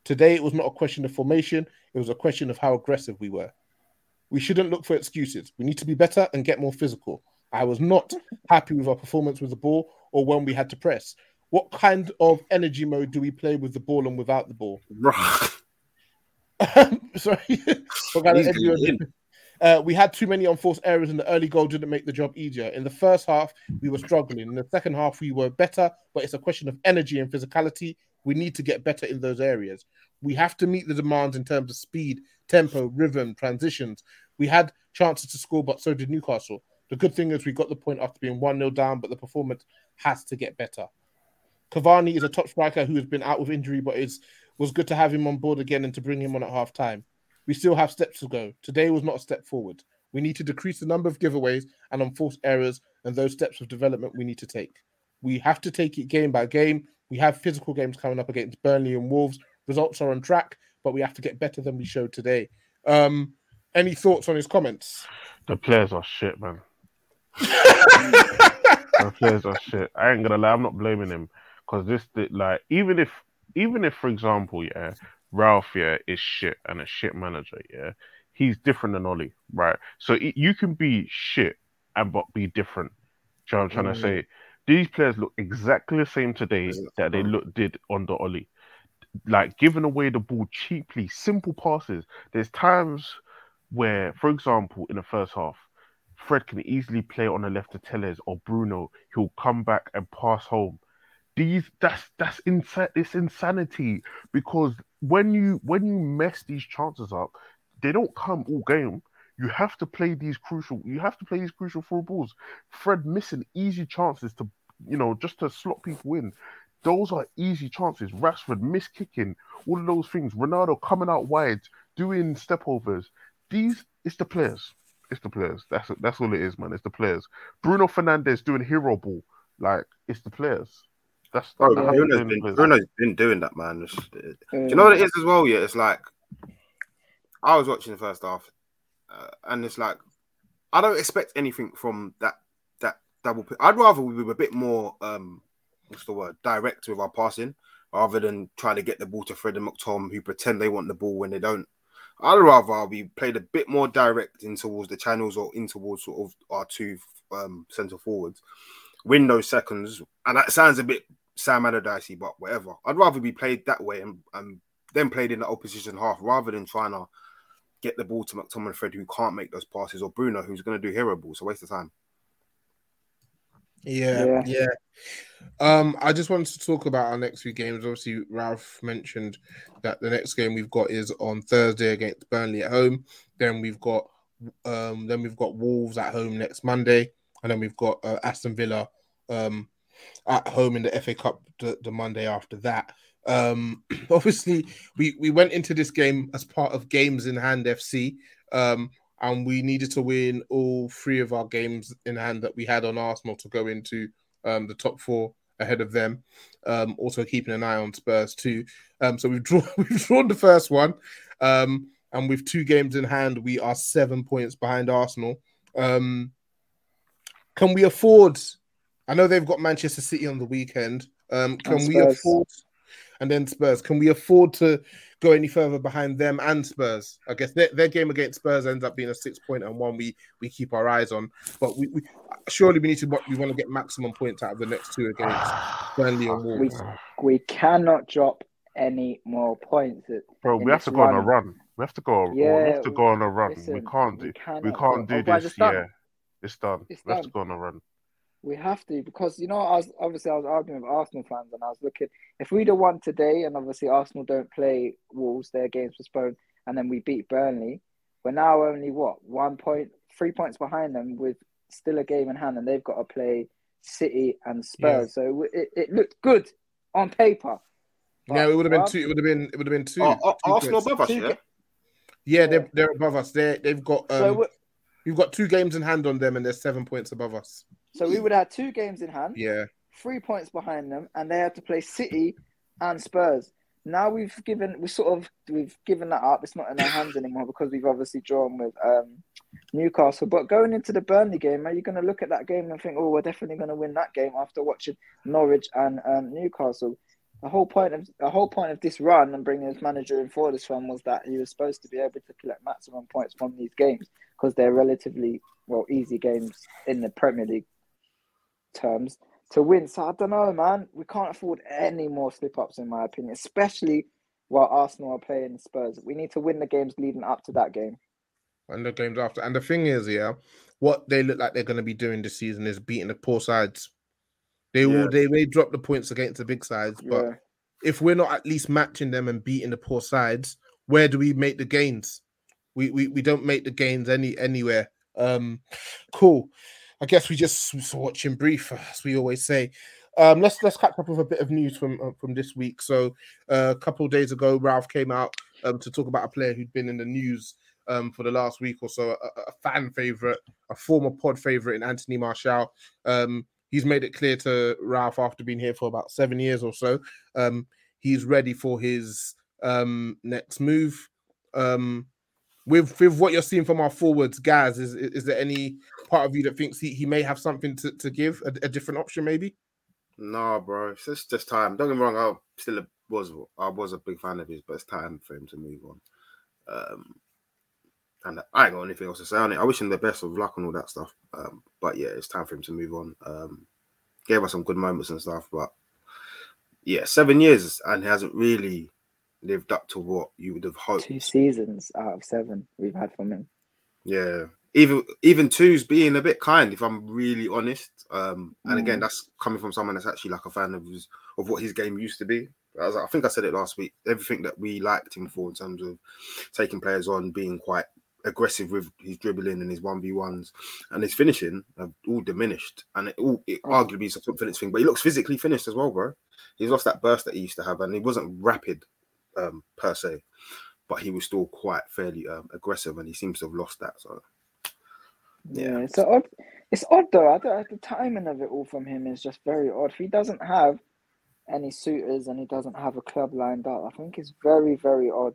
Today, it was not a question of formation, it was a question of how aggressive we were. We shouldn't look for excuses. We need to be better and get more physical. I was not happy with our performance with the ball or when we had to press. What kind of energy mode do we play with the ball and without the ball? Sorry. What kind of energy mode-. Uh, we had too many unforced errors, and the early goal didn't make the job easier. In the first half, we were struggling. In the second half, we were better, but it's a question of energy and physicality. We need to get better in those areas. We have to meet the demands in terms of speed, tempo, rhythm, transitions. We had chances to score, but so did Newcastle. The good thing is we got the point after being 1 0 down, but the performance has to get better. Cavani is a top striker who has been out with injury, but it was good to have him on board again and to bring him on at half time. We still have steps to go. Today was not a step forward. We need to decrease the number of giveaways and enforce errors and those steps of development we need to take. We have to take it game by game. We have physical games coming up against Burnley and Wolves. Results are on track, but we have to get better than we showed today. Um, any thoughts on his comments? The players are shit, man. the players are shit. I ain't gonna lie, I'm not blaming him because this, like, even if, even if, for example, yeah, Ralf, yeah, is shit and a shit manager, yeah, he's different than Ollie, right? So y- you can be shit and but be different. Do you know what I'm trying to mm. say? These players look exactly the same today that they mm. look did under Ollie. Like giving away the ball cheaply, simple passes. There's times where, for example, in the first half, Fred can easily play on the left to Telles or Bruno. He'll come back and pass home. These that's that's insa- it's insanity because when you when you mess these chances up, they don't come all game. You have to play these crucial. You have to play these crucial through balls. Fred missing easy chances to, you know, just to slot people in. Those are easy chances. Rashford miss kicking, all of those things. Ronaldo coming out wide, doing stepovers. These, it's the players. It's the players. That's that's all it is, man. It's the players. Bruno Fernandes doing hero ball. Like it's the players. That's Bro, that's Bruno's been, players. Bruno's been doing that, man. It's- do you know what it is as well? Yeah, it's like I was watching the first half, uh, and it's like I don't expect anything from that that double. Pick. I'd rather we were a bit more um, what's the word, direct with our passing, rather than trying to get the ball to Fred and McTom, who pretend they want the ball when they don't. I'd rather we played a bit more direct in towards the channels or in towards sort of our two um, centre forwards, win those seconds, and that sounds a bit Sam Allardyce, but whatever. I'd rather be played that way and, and then played in the opposition half rather than trying to get the ball to McTominay Fred who can't make those passes or Bruno who's going to do hero balls. a waste of time. Yeah, yeah, yeah. Um, I just wanted to talk about our next few games. Obviously, Ralf mentioned that the next game we've got is on Thursday against Burnley at home. Then we've got um, then we've got Wolves at home next Monday, and then we've got uh, Aston Villa um, at home in the FA Cup the, the Monday after that. Um, obviously, we, we went into this game as part of Games in Hand FC, um, and we needed to win all three of our games in hand that we had on Arsenal to go into um, the top four ahead of them. Um, also keeping an eye on Spurs too. Um, so we've drawn we've drawn the first one, um, and with two games in hand, we are seven points behind Arsenal. Um, can we afford? I know they've got Manchester City on the weekend. Um, can we afford and then Spurs. Can we afford to go any further behind them and Spurs? I guess their, their game against Spurs ends up being a six point and one we we keep our eyes on. But we, we surely we need to we want to get maximum points out of the next two against Burnley and Wolves. We, we cannot drop any more points. Bro, we have to go run. on a run. We have to go. Yeah, we have to go on a run. Listen, we can't do. We, we can't do this. Yeah, it's done. It's we done. have to go on a run. We have to because you know I was obviously I was arguing with Arsenal fans and I was looking if we'd have won today and obviously Arsenal don't play Wolves their games postponed and then we beat Burnley we're now only what one point three points behind them with still a game in hand and they've got to play City and Spurs yeah. so it, it looked good on paper. No, it would have been two. It would have been. It would have been two. Oh, two Arsenal above us, yeah. Yeah, they're they're above us. They they've got. Um, so we've got two games in hand on them, and they're seven points above us. So we would have two games in hand. Yeah. Three points behind them, and they had to play City and Spurs. Now we've given we sort of we've given that up. It's not in our hands anymore because we've obviously drawn with um, Newcastle. But going into the Burnley game, are you going to look at that game and think, "Oh, we're definitely going to win that game"? After watching Norwich and um, Newcastle, the whole point of the whole point of this run and bringing his manager in for this run was that he was supposed to be able to collect maximum points from these games because they're relatively well easy games in the Premier League terms to win. So I don't know, man. We can't afford any more slip ups, in my opinion, especially while Arsenal are playing Spurs. We need to win the games leading up to that game. And the games after. And the thing is, yeah, what they look like they're going to be doing this season is beating the poor sides. They yeah. will. They may drop the points against the big sides, but yeah. if we're not at least matching them and beating the poor sides, where do we make the gains? We we, we don't make the gains any anywhere. Um, cool. I guess we just watch in brief, as we always say. Um, let's let's catch up with a bit of news from uh, from this week. So uh, a couple days ago, Ralf came out um, to talk about a player who'd been in the news um, for the last week or so, a, a, fan favorite, a former pod favorite in Anthony Martial. Um, he's made it clear to Ralf after being here for about seven years or so. Um, he's ready for his um, next move. Um, with with what you're seeing from our forwards, Gaz, is is there any part of you that thinks he, he may have something to, to give, a, a different option maybe? No, bro. It's just, just time. Don't get me wrong, I still was I was a big fan of his, but it's time for him to move on. Um, and I ain't got anything else to say on it. I wish him the best of luck and all that stuff. Um, but yeah, it's time for him to move on. Um, gave us some good moments and stuff, but yeah, seven years and he hasn't really lived up to what you would have hoped. Two seasons out of seven we've had from him. Yeah, even even two's being a bit kind, if I'm really honest. Um, and mm. again, that's coming from someone that's actually like a fan of his, of what his game used to be. I, I think I said it last week. Everything that we liked him for in terms of taking players on, being quite aggressive with his dribbling and his one v ones and his finishing have all diminished. And it all it oh. arguably is a confidence thing, but he looks physically finished as well, bro. He's lost that burst that he used to have, and he wasn't rapid um, per se, but he was still quite fairly um, aggressive, and he seems to have lost that. So yeah, it's odd. It's odd though. the timing of it all from him is just very odd. If he doesn't have any suitors and he doesn't have a club lined up, I think it's very very odd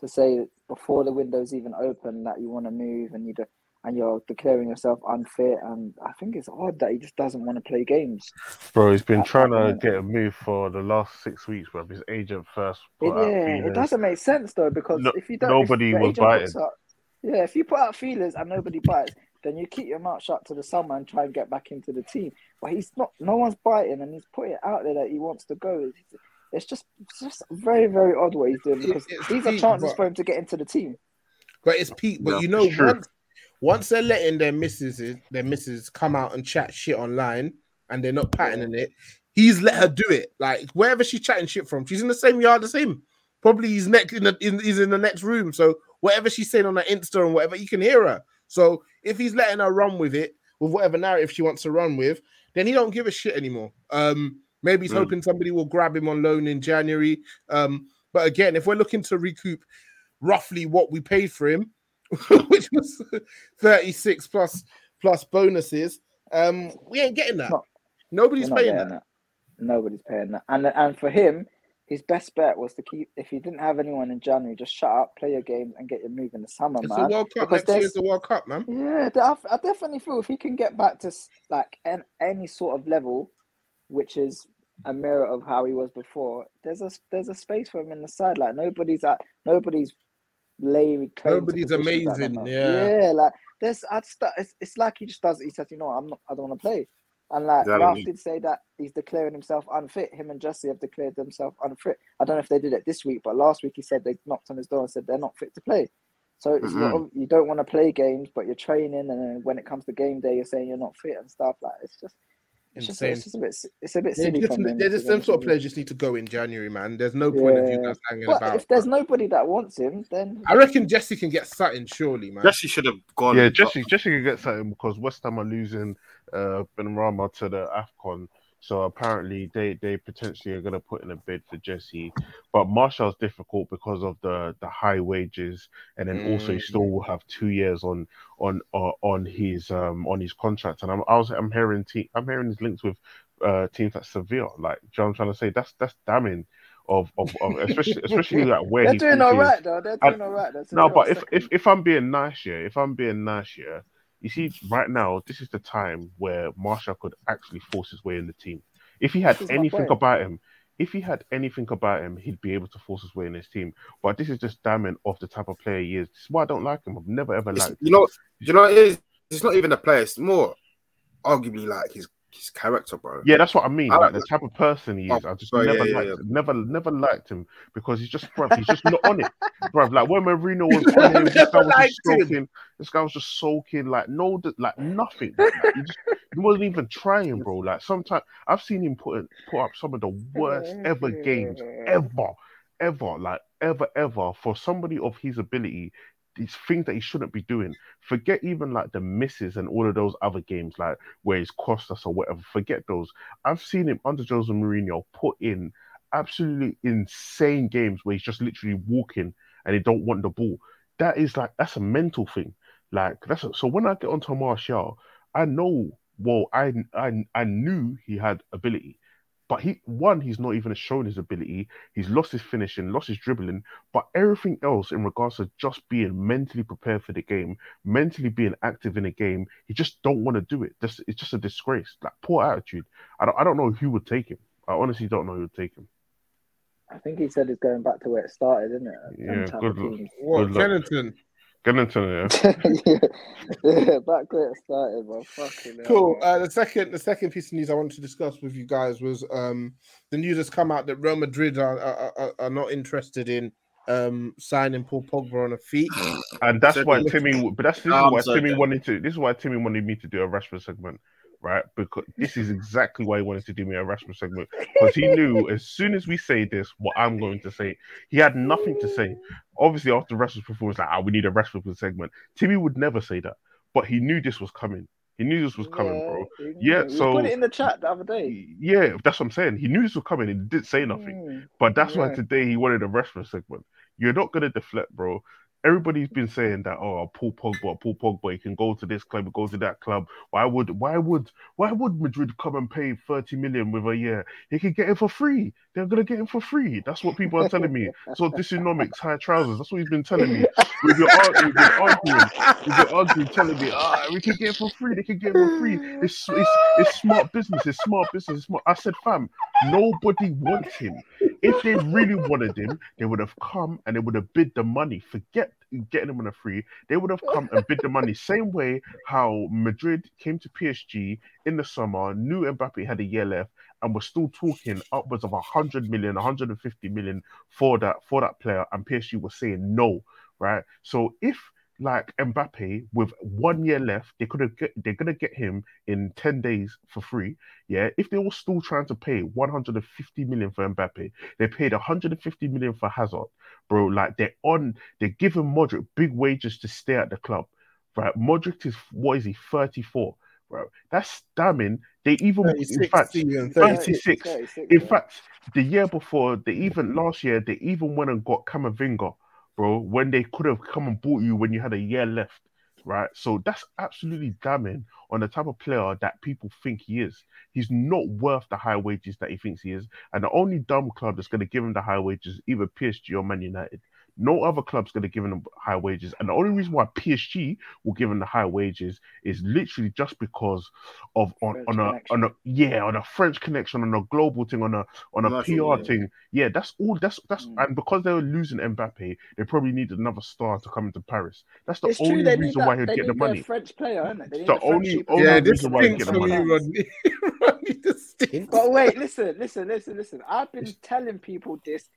to say before the window's even open that you want to move and you do, and you're declaring yourself unfit. And I think it's odd that he just doesn't want to play games. Bro, he's been trying that to get a move for the last six weeks, bro. His agent first. It, put out yeah, it doesn't make sense though because No- if you don't, nobody if the was biting. out- yeah, if you put out feelers and nobody bites, then you keep your mouth shut to the summer and try and get back into the team. But he's not. No one's biting, and he's put it out there that he wants to go. It's, it's just, it's just very, very odd what he's doing because It's these are chances but- for him to get into the team. But it's Pete. But Yeah, you know, once once they're letting their misses their misses come out and chat shit online and they're not patterning it, he's let her do it. Like wherever she's chatting shit from, she's in the same yard as him. Probably he's next in the in, he's in the next room. So whatever she's saying on her Insta and whatever, you can hear her. So if he's letting her run with it, with whatever narrative she wants to run with, then he don't give a shit anymore. Um, maybe he's Mm. hoping somebody will grab him on loan in January. Um, but again, if we're looking to recoup roughly what we paid for him, which was 36 plus plus bonuses, um, we ain't getting that. No. Nobody's paying that. that. Nobody's paying that. And and for him, his best bet was to keep. If he didn't have anyone in January, just shut up, play your game, and get your move in the summer, It's man. the World Cup. Because Next year's there's- the World Cup, man. Yeah, I, I definitely feel if he can get back to like an, any sort of level, which is a mirror of how he was before, there's a there's a space for him in the side. Like nobody's at nobody's laying claim Nobody's positions at the amazing, moment. yeah. yeah. Like there's, I just, it's, it's like he just does. He says, you know, what, I'm not, I don't want to play. And like Exactly. Ralf did say that he's declaring himself unfit. Him and Jesse have declared themselves unfit. I don't know if they did it this week, but last week he said they knocked on his door and said they're not fit to play. So it's Mhm. not, you don't want to play games, but you're training, and then when it comes to game day, you're saying you're not fit and stuff. Like it's just, it's just, Insane. it's just a bit, it's a bit They're silly just, from them. they're just be them sort of players just need to go in January, man. There's no point of you guys hanging But about. if there's nobody that wants him, then I reckon Jesse can get Sutton, surely, man. Jesse should have gone. Yeah, but- Jesse Jesse can get something because West Ham are losing uh Benrahma to the AFCON. So apparently they, they potentially are gonna put in a bid for Jesse. But Martial's difficult because of the, the high wages and then also he Mm. still will have two years on on uh, on his um on his contract. And I'm I was I'm hearing te- I'm hearing his links with uh teams like Sevilla. Like do you know what I'm trying to say? That's that's damning of of, of especially especially like where they're he doing thinks all is. right though. They're I- doing all right. They're No, but if, second. if if I'm being nice here, if I'm being nice here, you see, right now this is the time where Martial could actually force his way in the team. If he had This anything about him, if he had anything about him, he'd be able to force his way in his team. But this is just damning of the type of player he is. This is why I don't like him. I've never ever It's- liked. you know, you know, what it is. It's not even a player. It's more, arguably, like his his character, bro. Yeah, that's what I mean. I like like the type of person he oh, is. Oh, I just oh, yeah, never yeah, liked, yeah. never, never liked him because he's just, bruv, he's just not on it, bro. Like when Mourinho was on him, this guy was just him. soaking. This guy was just soaking, like no, like nothing. Like, he, just, he wasn't even trying, bro. Like sometimes I've seen him put put up some of the worst ever games ever, ever, like ever, ever for somebody of his ability. These things that he shouldn't be doing. Forget even like the misses and all of those other games, like where he's cost us or whatever. Forget those. I've seen him under Jose Mourinho put in absolutely insane games where he's just literally walking and he don't want the ball. That is like that's a mental thing. Like that's a, so when I get onto Martial, I know. Well, I I I knew he had ability, but he one he's not even shown his ability. He's lost his finishing, lost his dribbling, but everything else in regards to just being mentally prepared for the game, mentally being active in a game, he just don't want to do it. This it's just a disgrace. Like poor attitude. I don't I don't know who would take him. I honestly don't know who would take him. I think he said it's going back to where it started, isn't it? Yeah, good luck. teams. What, Good luck. Kennington? Get into it. yeah, yeah, back where it started, bro. Fucking Cool. bro. Uh, the second, the second piece of news I wanted to discuss with you guys was um, the news has come out that Real Madrid are are, are, are not interested in um, signing Paul Pogba on a fee. And that's Said why Timmy. But that's this is why so Timmy then- wanted to. This is why Timmy wanted me to do a Rashford segment, right? Because this is exactly why he wanted to do me a Rashford segment because he knew as soon as we say this, what I'm going to say. He had nothing to say. Obviously, after Rashford's performance, like, ah, we need a Rashford segment. Timmy would never say that, but he knew this was coming. He knew this was coming, bro. he Yeah. So- put it in the chat the other day. Yeah, that's what I'm saying. He knew this was coming. and He didn't say nothing. Mm. But that's why today he wanted a Rashford segment. You're not gonna deflect, bro. Everybody's been saying that oh Paul Pogba, Paul Pogba, he can go to this club, go to that club. Why would why would why would Madrid come and pay 30 million with a year? He could get it for free. They're gonna get him for free. That's what people are telling me. So this economics, high trousers. That's what he's been telling me. With your arguing, with your arguing, telling me, ah, we can get it for free. They can get it for free. It's it's, it's smart business. It's smart business. It's smart. I said, fam, nobody wants him. If they really wanted him, they would have come and they would have bid the money. Forget getting them on a free. They would have come and bid the money. Same way how Madrid came to PSG in the summer, knew Mbappe had a year left, and was still talking upwards of 100 million, 150 million for that for that player, and PSG was saying no, right? So if like Mbappe with one year left, they could have get they're gonna get him in 10 days for free. Yeah. If they were still trying to pay 150 million for Mbappe, they paid 150 million for Hazard, bro. Like they're on they're giving Modric big wages to stay at the club. Right. Modric is what is he 34? Bro, that's damning. They even, in fact, 36. 36, In yeah. fact, the year before, they even last year, they even went and got Kamavinga, bro, when they could have come and bought you when you had a year left, right? So that's absolutely damning on the type of player that people think he is. He's not worth the high wages that he thinks he is. And the only dumb club that's going to give him the high wages is either PSG or Man United. No other club's going to give him high wages. And the only reason why PSG will give him the high wages is literally just because of on, on a on a yeah on a French connection on a global thing on a on a Commercial, PR yeah. thing. Yeah, that's all. That's that's Mm. and because they were losing Mbappe, they probably needed another star to come into Paris. That's the It's only true. They need reason why he'd get the money. French player, isn't it? They need The a only- people. only yeah, reason this why you stinks get the money. you, Rodney. Rodney, this stinks. But wait, listen, listen, listen, listen. I've been telling people this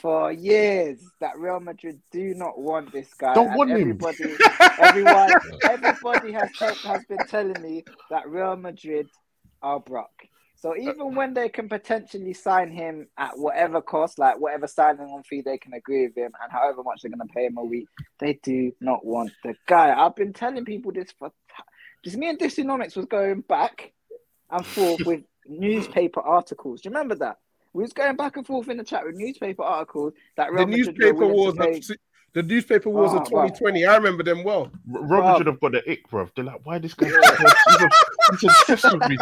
for years that Real Madrid do not want this guy. Don't and want him. everybody, everyone, everybody has te- has been telling me that Real Madrid are Brock. So even when they can potentially sign him at whatever cost, like whatever signing on fee they can agree with him, and however much they're going to pay him a week, they do not want the guy. I've been telling people this for just me and Dysonomics was going back and forth with newspaper articles. Do you remember that? We was going back and forth in the chat with newspaper articles that The Real Madrid newspaper willing wars to pay. of the newspaper wars Oh, of 2020. I remember them well. R- Real Bruv. Have got the ick, bro. They're like, why this guy? he's, he's obsessed with me.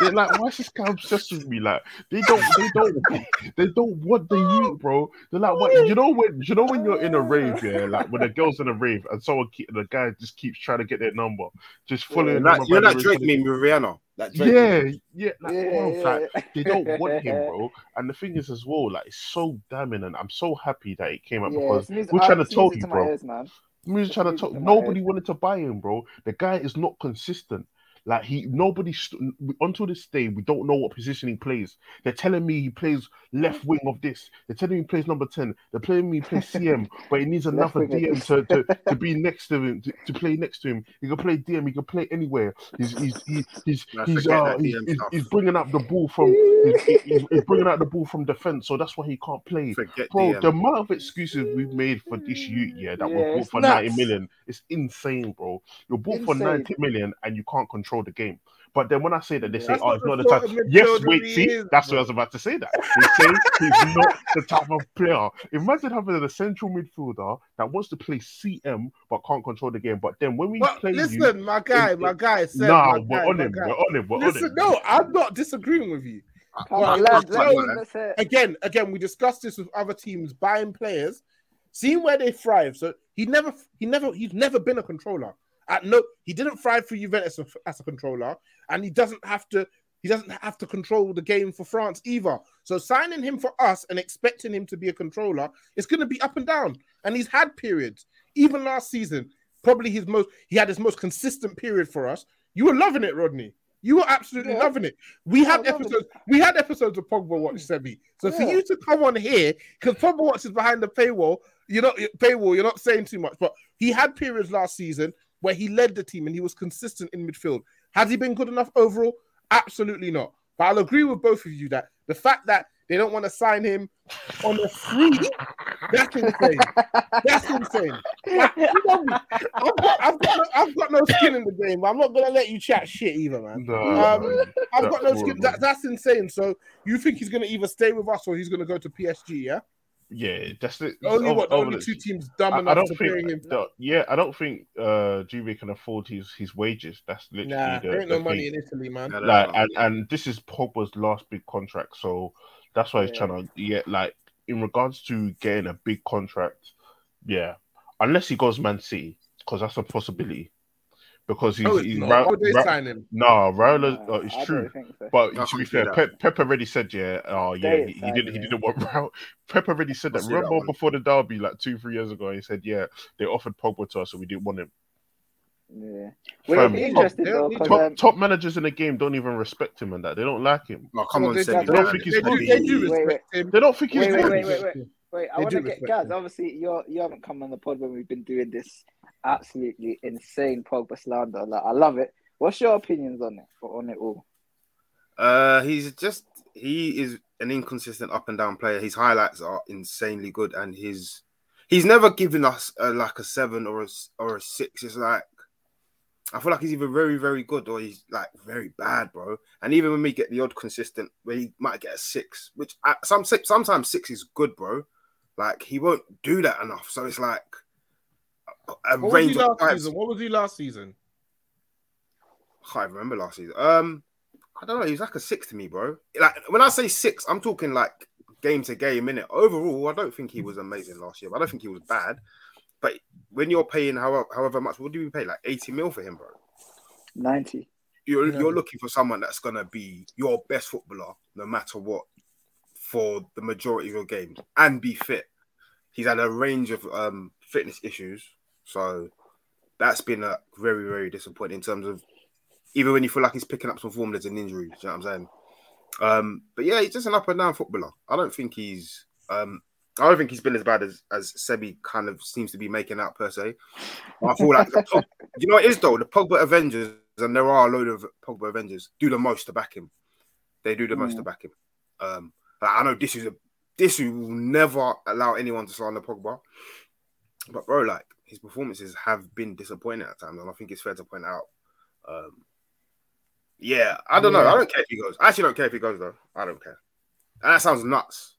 They're like, why is this guy obsessed with me? Like, they don't, they don't, they don't want the youth, bro. They're like, what? You know when, you know when you're in a rave, yeah, like when the girls in a rave and someone, keep, the guy just keeps trying to get their number, just following You're not, you're not Drake room. meme with Rihanna. That Drake Yeah, meme. yeah, like, Yeah, bro, yeah, like, they don't want him, bro. And the thing is, as well, like, it's so damning, and I'm so happy that it came up Yeah, because music- we're trying to tell you, to bro. ears, man. We was trying to talk. to my Nobody wanted to buy him, bro. The guy is not consistent. Like he, nobody st- until this day, we don't know what position he plays. They're telling me he plays left wing of this. They're telling me he plays number ten. They're telling me he plays CM, but he needs another DM to, to, to be next to him to, to play next to him. He can play DM. He can play anywhere. He's he's he, he's Man, he's, uh, he's, he's, he's bringing up the ball from he's, he's, he's bringing out the ball from defense. So that's why he can't play. Forget Bro, DM. the amount of excuses we've made for this youth, yeah, that Yeah, we're bought for 90 nuts. million, it's insane, bro. You're bought for 90 million and you can't control the game. But then when I say that, they say, oh, it's not the sort type. Yes, wait, see, is, that's bro. what I was about to say. That they say he's not the type of player. Imagine having a central midfielder that wants to play CM but can't control the game. But then when we But play listen, you, my guy, in- my guy said, nah, my we're guy, on my him, guy. we're on him, we're on Listen, him. no, I'm not disagreeing with you. Well, let's lads, tell let's, you, let's hear. Again, again, we discussed this with other teams buying players, seeing where they thrive. So he never, he never, he's never been a controller. At no, he didn't thrive for Juventus as- as a controller, and he doesn't have to. He doesn't have to control the game for France either. So signing him for us and expecting him to be a controller, it's going to be up and down. And he's had periods. Even last season, probably his most. He had his most consistent period for us. You were loving it, Rodney. You were absolutely Yeah. loving it. We Yeah, had love it. episodes. We had episodes of Pogba Watch mm. Sebi. So for you to come on here, because Pogba Watch is behind the paywall, you're not paywall. You're not saying too much, but he had periods last season where he led the team and he was consistent in midfield. Has he been good enough overall? Absolutely not. But I'll agree with both of you that the fact that they don't want to sign him on a free, that's insane. That's insane. Like, you know. I've, got, I've, got no, I've got no skin in the game. but I'm not gonna let you chat shit either, man. No, Um. I've got no skin. That, that's insane. So you think he's gonna either stay with us or he's gonna go to PSG? Yeah. Yeah, that's it. Only Over- what the over only the- two teams dumb I, enough I don't to think. pay him. the- yeah, I don't think uh Juve can afford his his wages. That's literally Nah, the, there ain't the no money in Italy, man. No, no, like no. and, and this is Pogba's last big contract, so that's why he's Yeah. trying to get like in regards to getting a big contract, yeah. Unless he goes Man City, because that's a possibility. Because he's, No, he's not. Ra- Why they Ra- sign him? no, Raul, Nah, uh, it's I true. so. But I to be fair, that. Pep, Pep already said, yeah, oh yeah, They he, he didn't, he didn't want Raul. Pep already said that. see that Remember one. before the derby, like two, three years ago, he said, yeah, they offered Pogba to us, so we didn't want him. Yeah. Well, it'll be Fam, interesting top- though, top- um, top managers in the game don't even respect him and that. They don't like him. No, come Well, on, they, Semi. they, don't think he's they, good. do, they do Wait, wait. respect him. They don't think he's Wait, wait, good. wait, wait, wait. Wait, I want to get respect Gaz. him. Obviously, you're you haven't come on the pod when we've been doing this absolutely insane Pogba slander. Like, I love it. What's your opinions on it? On it all? Uh, he's just he is an inconsistent up and down player. His highlights are insanely good, and his he's never given us a, like a seven or a s- or a six. It's like I feel like he's either very very good or he's like very bad, bro. And even when we get the odd consistent, where he might get a six, which I, some sometimes six is good, bro. Like he won't do that enough. So it's like a, a What was range he of last season? What was he last season? I can't remember last season. Um, I don't know. He was like a six to me, bro. Like when I say six, I'm talking like game to game, minute. Overall, I don't think he was amazing last year. But I don't think he was bad. But when you're paying however, however much, what do we pay? Like 80 mil for him, bro. Ninety. You're Yeah. you're looking for someone that's gonna be your best footballer, no matter what, for the majority of your games and be fit. He's had a range of um fitness issues, so that's been a very very disappointing in terms of even when you feel like he's picking up some form, there's an injury. You know what I'm saying? Um, but yeah, he's just an up and down footballer. I don't think he's um I don't think he's been as bad as as Sebi kind of seems to be making out per se. I feel like the Pog- you know what it is though the Pogba Avengers and there are a load of Pogba Avengers do the most to back him. They do the most to back him. Um, like, I know this is a this who will never allow anyone to slander Pogba, but bro, like his performances have been disappointing at times, and I think it's fair to point out. Um, yeah, I don't know. I don't care if he goes. I actually don't care if he goes though. I don't care. And that sounds nuts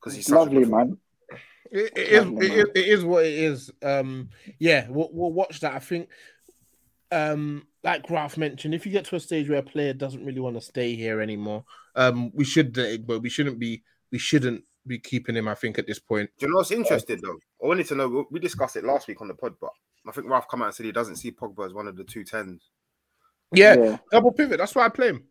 because he's such a Lovely man. It, it is. Lovely, It is, it is what it is. Um, yeah, we'll, we'll watch that. I think, um, like Ralf mentioned, if you get to a stage where a player doesn't really want to stay here anymore, um, we should, but we shouldn't be. We shouldn't be keeping him. I think at this point. Do you know what's interesting though? I wanted to know. we- We discussed it last week on the pod, but I think Ralf come out and said he doesn't see Pogba as one of the two tens. Yeah, Yeah. double pivot. That's why I play him.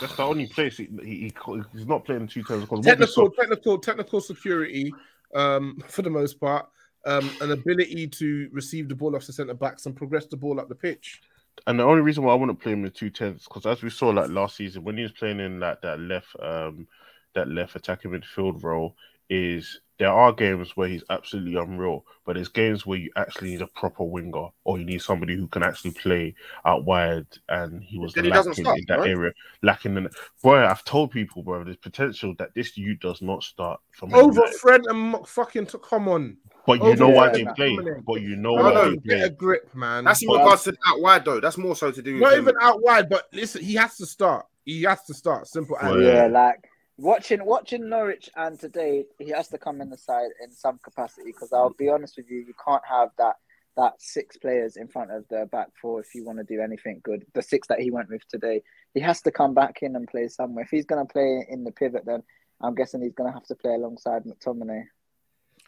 That's the only place he, he, he he's not playing two times because what we saw, Technical, technical, technical security. Um, for the most part, um, an ability to receive the ball off the centre backs and progress the ball up the pitch. and the only reason why I want to play him in two tens because as we saw like last season when he was playing in like that left um that left attacking midfield role is there are games where he's absolutely unreal, but there's games where you actually need a proper winger or you need somebody who can actually play out wide, and he was he lacking start, in that right? area, lacking in. Boy, I've told people, bro, there's potential that this you does not start from Over Fred and fucking to come on. But you over know why they play. But you know No, why no, they Get a grip, man. That's in Well, regards to out wide though. That's more so to do with Not him. even out wide, but listen, he has to start. He has to start. Simple as. Well, Yeah, Yeah. like watching watching Norwich and today he has to come in the side in some capacity because I'll be honest with you, you can't have that that six players in front of the back four if you want to do anything good. The six that he went with today, he has to come back in and play somewhere. If he's going to play in the pivot, then I'm guessing he's going to have to play alongside McTominay.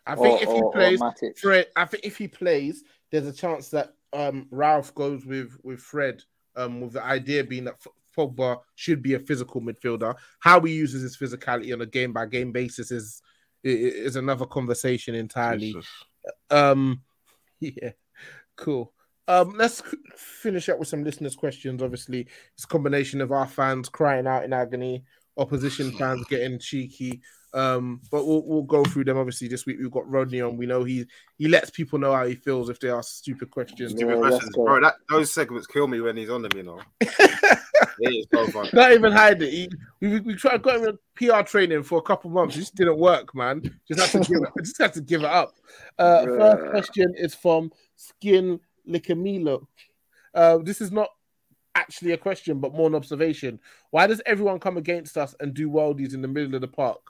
I think or, if he or plays, Matic. Fred. I think if he plays, there's a chance that um Ralf goes with with Fred. Um, with the idea being that F- Pogba should be a physical midfielder. How he uses his physicality on a game by game basis is i- i- is another conversation entirely. Jesus. Um, yeah, cool. Um, let's finish up with some listeners' questions. Obviously, it's a combination of our fans crying out in agony, opposition fans getting cheeky. Um, but we'll we'll go through them. Obviously, this week we've got Rodney on. We know he he lets people know how he feels if they ask stupid questions. Stupid let's questions, bro. That those segments kill me when he's on them. You know, it is so fun. Not even hide it. He, we, we, we tried got him in PR training for a couple months. It just didn't work, man. Just had to give it. Just had to give it up. Uh, first question is from Skin Licamilo. Uh, this is not actually a question, but more an observation. Why does everyone come against us and do worldies in the middle of the park?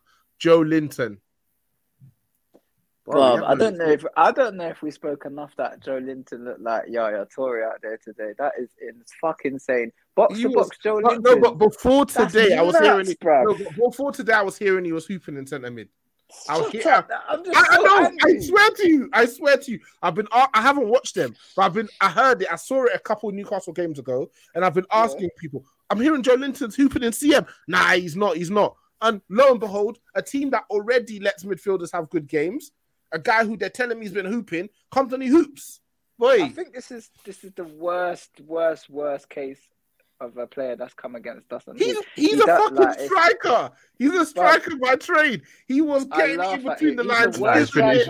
Joelinton. Well, we I don't know if I don't know if we spoke enough that Joelinton looked like Yaya Toure out there today. That is it's fucking insane. Box He to was- box, Joe But, Linton. no, but before That's today, I was nuts, hearing. He, no, but before today, I was hearing he was hooping in centre mid. I was Shut here- I'm just I, I so know. I swear to you. I swear to you. I've been. I I haven't watched them, but I've been. I heard it. I saw it a couple Newcastle games ago, and I've been Yeah. asking people. I'm hearing Joelinton's hooping in CM. Nah, he's not. He's not. And lo and behold, a team that already lets midfielders have good games, a guy who they're telling me he's been hooping, comes and he hoops. Boy, I think this is this is the worst, worst, worst case of a player that's come against us. He's he- he's he a fucking like, striker. He's a striker by trade. He was getting in between the He's lines.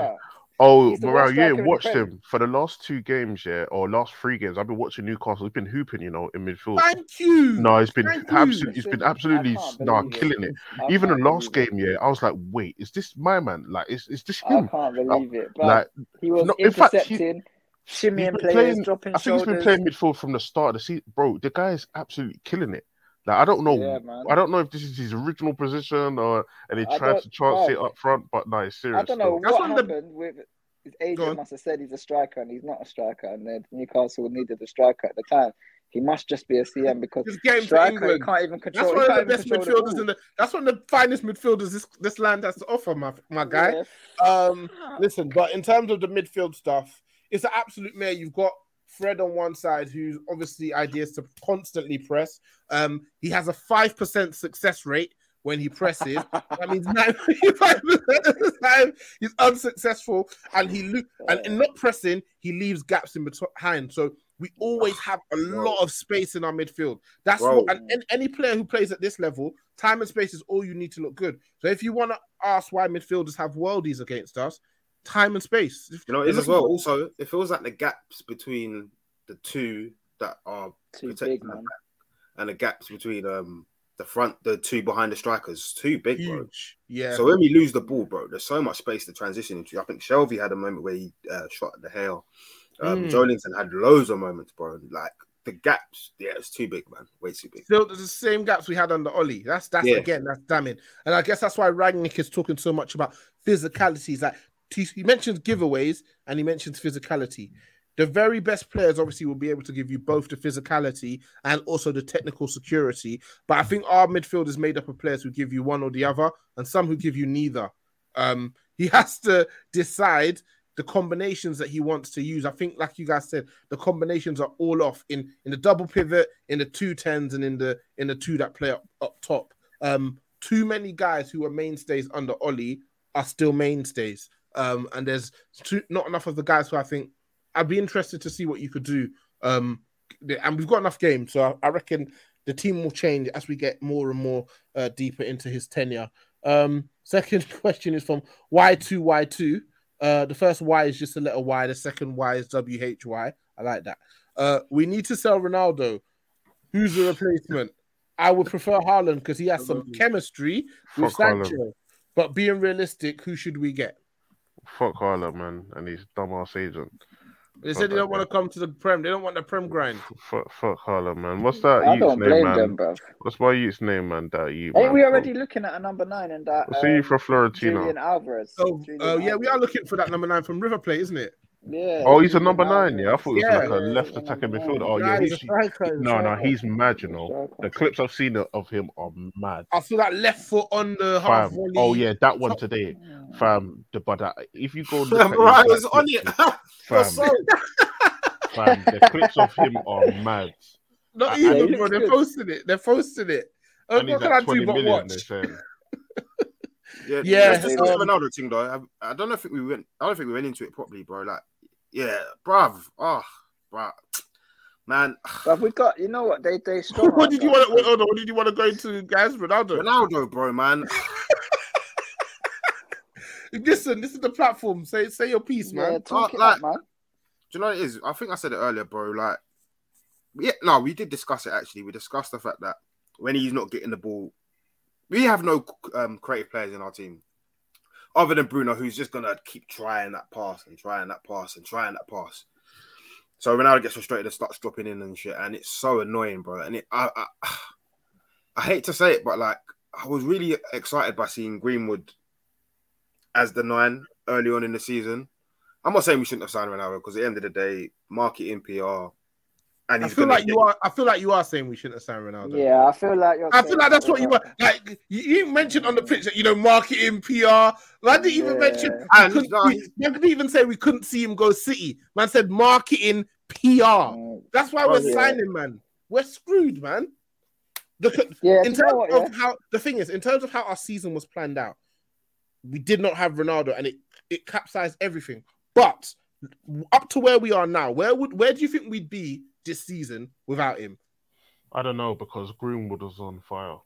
Oh, nah, worst it's been- striker. Oh, Morale, worst you ain't striker in the watched him for the last two games, yeah, or last three games. I've been watching Newcastle. He's been hooping, you know, in midfield. Thank you. No, he's been absolutely, he's been absolutely, it. killing it. Even the last game, yeah, I was like, wait, is this my man? Like, is is this I him? can't believe it. But Like, he was no, in fact, he- intercepting, shimmying players, playing- dropping I think he's been playing midfield from the start of the season, bro. The guy is absolutely killing it. Like, I don't know, Yeah. I don't know if this is his original position or and he tried to chance bro. it up front, but no, it's serious. I don't know. That's what one of the- happened with his agent must have said he's a striker and he's not a striker and then Newcastle needed a striker at the time. He must just be a CM because Just get him to striker he England. can't even control. That's one of the even best control the midfielders in the. That's one of the finest midfielders this this land has to offer, my my guy. Yeah. Um, listen, but in terms of the midfield stuff, it's an absolute mare. You've got Fred on one side, who's obviously ideas to constantly press. Um, he has a five percent success rate when he presses. that means ninety-five percent of the time he's unsuccessful, and he lo- and in not pressing, he leaves gaps in behind. So we always have a lot of space in our midfield. That's what, and, and any player who plays at this level, time and space is all you need to look good. So if you want to ask why midfielders have worldies against us, time and space. You know, it is as well. Also, it feels like the gaps between the two that are Too protecting big, the and the gaps between um the front, the two behind the strikers, too big, bro. Yeah. So when we lose the ball, bro, there's so much space to transition into. I think Shelvey had a moment where he uh, shot at the hail. Um, Mm. Joelinton had loads of moments, bro. Like the gaps, yeah, it's too big, man. Way too big. Still, there's the same gaps we had under Ole. That's that's Yeah. again, that's damning. And I guess that's why Rangnick is talking so much about physicalities. Like he, mentions giveaways and he mentions physicality. The very best players obviously will be able to give you both the physicality and also the technical security. But I think our midfield is made up of players who give you one or the other, and some who give you neither. Um, he has to decide the combinations that he wants to use. I think, like you guys said, the combinations are all off in in the double pivot, in the two tens, and in the in the two that play up, up top. Um, too many guys who are mainstays under Ole are still mainstays. Um, and there's too, not enough of the guys who I think I'd be interested to see what you could do. Um, and we've got enough games, so I, I reckon the team will change as we get more and more uh, deeper into his tenure. Um, second question is from Y2Y2. Uh, the first Y is just a letter Y. The second Y is WHY. I like that. Uh, we need to sell Ronaldo. Who's the replacement? I would prefer Haaland because he has some chemistry with Fuck Haaland. Sancho. But being realistic, who should we get? Fuck Haaland, man, and his dumbass agent. They said they don't want to come to the Prem. They don't want the Prem grind. Fuck, fuck Haaland, man. What's that I don't name, blame man? them, bro. What's my youth's name, man? That you. Ain't man, we bro? already looking at a number nine and that? What's the youth uh, from Florentino? Julian Alvarez. Oh, Julian oh yeah, we are looking for that number nine from River Plate, isn't it? Yeah. Oh, he's a number nine. Yeah, I thought he was Yeah. like a Yeah, left he's attacking number midfielder. Oh yeah, he's he's, a striker, he's a no, no, he's mad. You know, Striker. the clips I've seen of him are mad. I saw that left foot on the half Fam. Oh, volley. Oh yeah, that one Top- today, fam. The but that, if you go look at Right, his it's on clips, it. You're fam, so- fam, the clips of him are mad. Not I- even, he bro. They're posting it. They're posting it. And he's what can I do twenty but watch? They're saying. Yeah, Yeah, yeah. Just the um, Ronaldo thing though. I, I don't know if we went. I don't think we went into it properly, bro. Like, yeah, bruv. Oh, bruv. Man, But we got, you know what? They they strong. what did you want? To, hold on, what did you want to go into, guys? Ronaldo. Ronaldo, bro, man. Listen, this is the platform. Say say your piece, Yeah, man. talk Oh, it like- up, man. Do you know what it is? I think I said it earlier, bro. Like, yeah, no, we did discuss it actually. We discussed the fact that when he's not getting the ball, we have no um, creative players in our team other than Bruno, who's just gonna keep trying that pass and trying that pass and trying that pass. So Ronaldo gets frustrated and starts dropping in and shit, and it's so annoying, bro. And it, I, I, I hate to say it, but like, I was really excited by seeing Greenwood as the nine early on in the season. I'm not saying we shouldn't have signed Ronaldo because at the end of the day, marketing, PR, I he's feel like you are. I feel like you are saying we shouldn't have signed Ronaldo. Yeah, I feel like you're. I feel like that's what you without- were like. You, you mentioned on the pitch that you know marketing, PR. I didn't even Yeah. mention. we And couldn't- we- he's- man didn't even say we couldn't see him go City. Man said marketing, PR. Mm, That's why Oh, we're yeah. signing, man. We're screwed, man. Look at Yeah, in terms what, of yeah? how the thing is, in terms of how our season was planned out, we did not have Ronaldo, and it it capsized everything. But up to where we are now, where would where do you think we'd be this season without him? I don't know because Greenwood was on fire.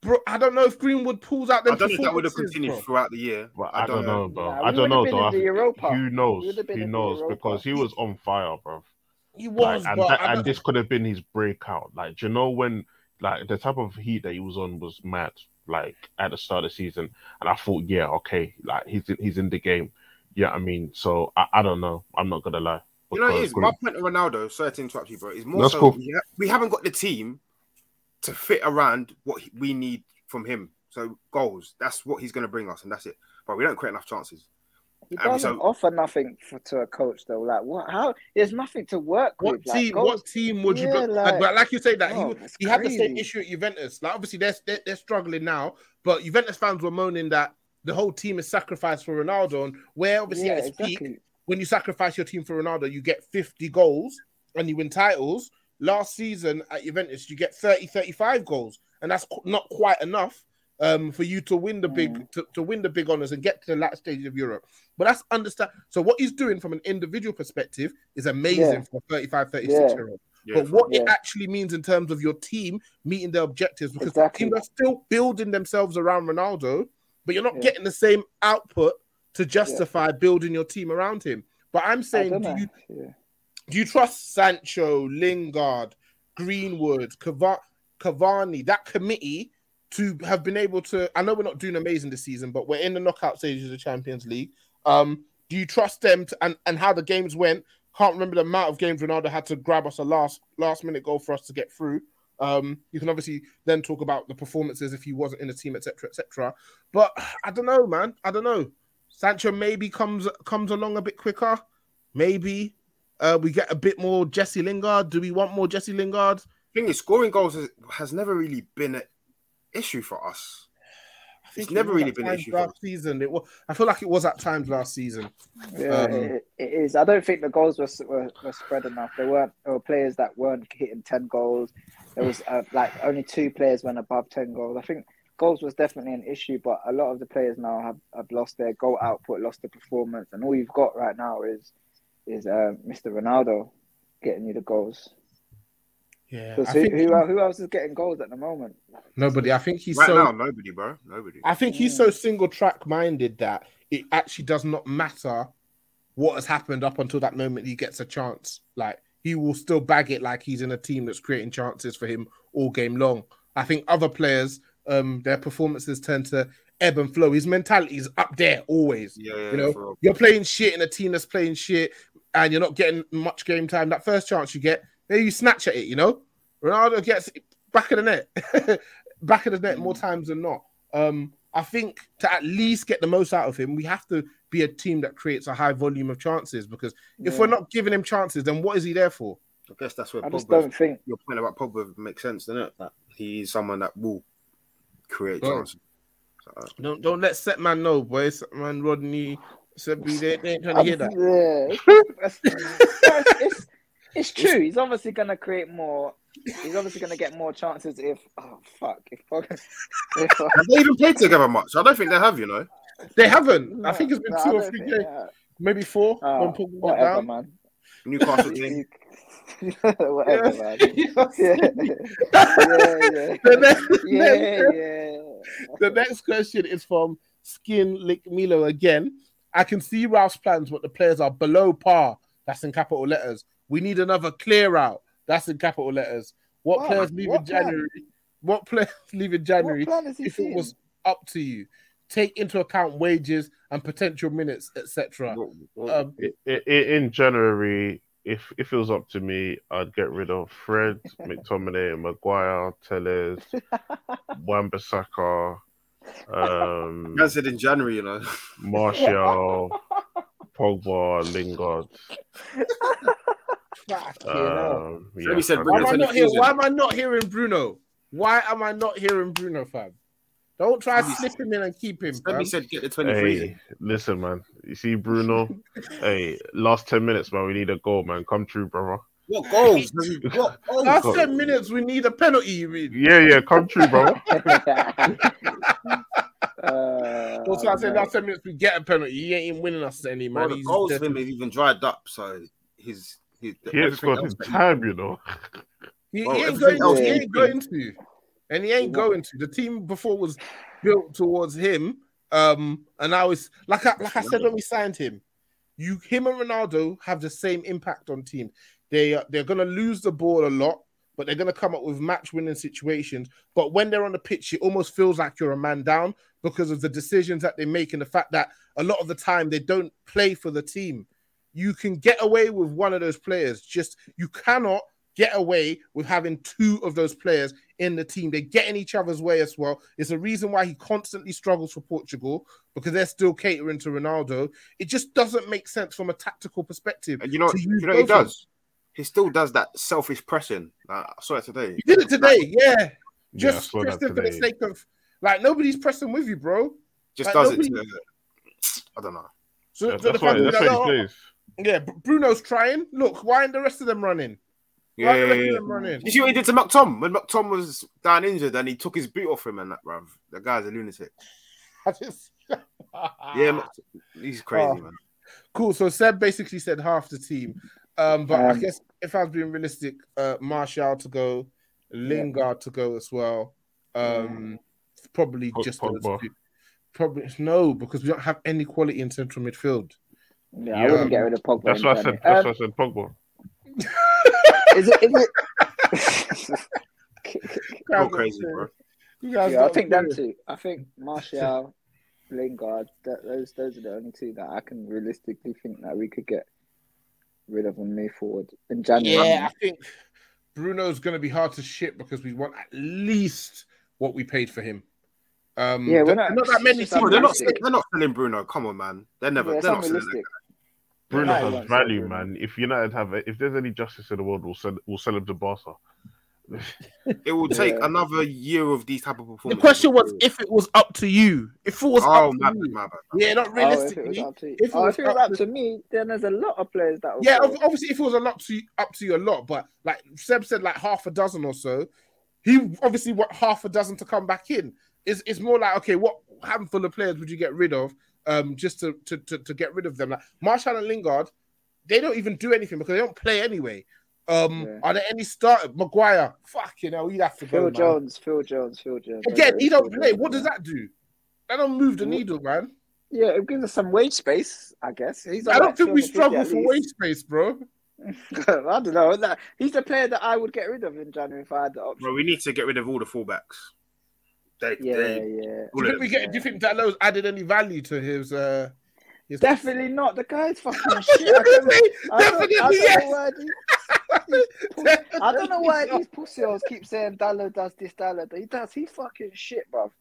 Bro, I don't know if Greenwood pulls out I them don't know if that would have continued bro. throughout the year. But I, don't know, bro. Nah, I don't know, though. in the I- Europa. Who We knows? Who knows? Because he was on fire, bro. He Like, was, and, but that, and this could have been his breakout. Like, do you know when, like, the type of heat that he was on was mad. Like at the start of the season, and I thought, yeah, okay, like he's in, he's in the game. Yeah, I mean, so I, I don't know. I'm not gonna lie. You know, it Because is. My point of Ronaldo, sorry to interrupt you, bro, is more That's so cool. we, ha- we haven't got the team to fit around what he- we need from him. So goals, that's what he's going to bring us, and that's it. But we don't create enough chances. He And doesn't so- offer nothing for, to a coach though. Like what? How? There's nothing to work What with. Team? goals- what team would you? Yeah, Like, like- but like you say that Oh, he he had the same issue at Juventus. Like obviously they're, they're they're struggling now, but Juventus fans were moaning that the whole team is sacrificed for Ronaldo, and where obviously Yeah, at its peak, exactly. When you sacrifice your team for Ronaldo, you get 50 goals and you win titles. Last season at Juventus, you get 30, 35 goals, and that's not quite enough um, for you to win the big Mm. to, to win the big honors and get to the last stage of Europe. But that's understand. So what he's doing from an individual perspective is amazing Yeah. for a 35, 36 Yeah. year old. Yeah, But what it actually means in terms of your team meeting their objectives, because Exactly. teams are still building themselves around Ronaldo, but you're not Yeah. getting the same output to justify building your team around him. But I'm saying, do you Yeah. do you trust Sancho, Lingard, Greenwood, Cavani, that committee to have been able to? I know we're not doing amazing this season, but we're in the knockout stages of the Champions League. Um, do you trust them to, and and how the games went? Can't remember the amount of games Ronaldo had to grab us a last last minute goal for us to get through. Um, you can obviously then talk about the performances if he wasn't in the team, etc., etc. But I don't know, man. I don't know. Sancho maybe comes comes along a bit quicker. Maybe uh, we get a bit more Jesse Lingard. Do we want more Jesse Lingard? thing is, scoring goals has, has never really been an issue for us. It's never really been an times issue for last us. season. It was. I feel like it was at times last season. Yeah, Um, it, it is. I don't think the goals were, were were spread enough. There weren't there were players that weren't hitting ten goals. There was uh, like only two players went above ten goals. I think goals was definitely an issue, but a lot of the players now have, have lost their goal output, lost their performance, and all you've got right now is is uh, Mr. Ronaldo getting you the goals. Yeah, Because I who, think who who else is getting goals at the moment? nobody. I think he's right so. now, nobody, bro, nobody. I think he's so single track minded that it actually does not matter what has happened up until that moment he gets a chance. Like he will still bag it like he's in a team that's creating chances for him all game long. I think other players, um, their performances tend to ebb and flow. His mentality is up there always. Yeah, yeah, You know, for real. you're playing shit in a team that's playing shit, and you're not getting much game time. That first chance you get, there you snatch at it. You know, Ronaldo gets back of the net, back of the net more times than not. Um, I think to at least get the most out of him, we have to be a team that creates a high volume of chances. Because if we're not giving him chances, then what is he there for? I guess that's where I just don't think. your point about Pogba makes sense, doesn't it? That he's someone that will create Right. chances. So, Don't don't let set man know, boys. Set man Rodney, Sebi, they, they ain't trying to hear that. Yeah. It's, it's, it's, it's true. He's obviously gonna create more. He's obviously gonna get more chances if. Oh fuck! If, if have they even played together much? I don't think they have. You know, They haven't. I think it's been No, two or three games, yeah. maybe four. Oh, when ah, Pogba went whatever, down. man. Newcastle game. whatever, Yeah. man. Yeah, yeah, the, yeah. next, Yeah, yeah. the next question is from Skin Lick Milo again. I can see Ralf's plans, but the players are below par. That's in capital letters. We need another clear out. That's in capital letters. What Wow, players leave in what plan? January? What players leave in January? What plan is he if it was up to you, take into account wages and potential minutes, etc. What- what- Um, I- I- in January, if if it was up to me, I'd get rid of Fred, McTominay, Maguire, Telles, Wan-Bissaka, um, Man said in January, you know. Martial, Pogba, Lingard. Fuck, you know. Um, So said I Why am I not here? fusion. Why am I not hearing Bruno? Why am I not hearing Bruno, fam? Don't try to slip him in and keep him, Let me said get the 23s in. Hey, listen, man. You see, Bruno. hey, last ten minutes, man. We need a goal, man. Come true, brother. What goals? What goals? Last God. 10 minutes, we need a penalty, you mean? Yeah, yeah. Come true, brother. uh, Also, I said last 10 minutes, we get a penalty. He ain't even winning us any, man. Well, the He's goals dead. for him have even dried up, so his his He ain't everything scored else in that he- time, you know. He, Well, he ain't going, he ain't going to. And he ain't going to. The team before was built towards him. Um, and now it's like I like I said when we signed him, you him and Ronaldo have the same impact on team. They they're gonna lose the ball a lot, but they're gonna come up with match winning situations. But when they're on the pitch, it almost feels like you're a man down because of the decisions that they make and the fact that a lot of the time they don't play for the team. You can get away with one of those players. Just you cannot get away with having two of those players in the team. They get in each other's way as well. It's a reason why he constantly struggles for Portugal because they're still catering to Ronaldo. It just doesn't make sense from a tactical perspective. And you know, you know he both of them. does? He still does that selfish pressing. Like, I saw it today. He did it today, yeah. Yeah, Just saw that pressing for the sake of like nobody's pressing with you, bro. Just Like, does nobody- it to. I don't know. So, Yeah, so the that's why. fact That's that, why he oh, plays. yeah, Bruno's trying. Look, why aren't the rest of them running? Why Yeah, yeah, yeah. of them running? You see what he did to McTom when McTom was down injured and he took his boot off him and that, bruv. The guy's a lunatic. I just- Yeah, Mc- he's crazy, Oh. man. Cool. So Seb basically said half the team. Um, but I Um, guess if I was being realistic, uh Martial to go, Lingard to go as well. Um probably Pog- just those Pogba. Probably no, because we don't have any quality in central midfield. Yeah, I wouldn't get rid of Pogba. That's what I January. said. That's Um, what I said. Pogba. is it? Is it? Go crazy, bro. You guys yeah, I think them two. I think Martial, Lingard. That, those those are the only two that I can realistically think that we could get rid of and move forward in January. Yeah, I think Bruno's going to be hard to ship because we want at least what we paid for him. Um, Yeah, we're not- not that many teams. They're not. They're not selling Bruno. Come on, man. They're never. Yeah, they're not selling that. unrealistic. Bruno United has value, Bruno. man. If United have it, if there's any justice in the world, we'll sell, we'll sell him to Barca. It will take Yeah. another year of these type of The question was if it was up to you. If it was Oh, up my to bad, you. my bad. Yeah, not Oh, if it was realistically. up to, if it oh, was if it was up up to- to me, then there's a lot of players that will Yeah, go. ob- obviously, if it was a lot to you, up to you a lot, but like Seb said, like half a dozen or so, he obviously want half a dozen to come back in. It's, it's more like okay, what handful of players would you get rid of, um, just to to, to, to get rid of them? Like Martial and Lingard, they don't even do anything because they don't play anyway. Um, Yeah. are there any start Maguire? Fuck you know, you'd have to go. Phil man. Jones, Phil Jones, Phil Jones. Again, he don't Phil play. Jones, What does that do? That don't move the needle, man. Yeah, it gives us some wage space, I guess. He's I don't like think we struggle for least. wage space, bro. I don't know. That- He's the player that I would get rid of in January if I had the option. Bro, we need to get rid of all the fullbacks. They, Yeah, they, yeah. Do you think them. we get? Do you think Dalot's added any value to his? uh his Definitely not. The guy's fucking shit. I don't, I don't, I Definitely don't yes. know why these, I don't know why these pussies keep saying Dalot does this, Dalot. He does. He's fucking shit, bro.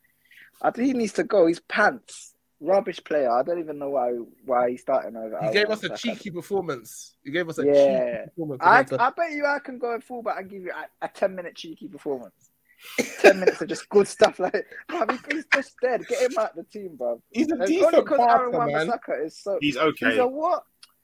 I think he needs to go. He's pants. Rubbish player. I don't even know why why he's starting over. He gave us a cheeky performance. He gave us a Yeah. cheeky performance. I. I bet you I can go in fullback and give you a, a 10 minute cheeky performance. 10 minutes of just good stuff. Like, bro, he- he's just dead. Get him out the team, bro. He's a And only decent because Aaron passer, man. Is so. He's okay. He's a what?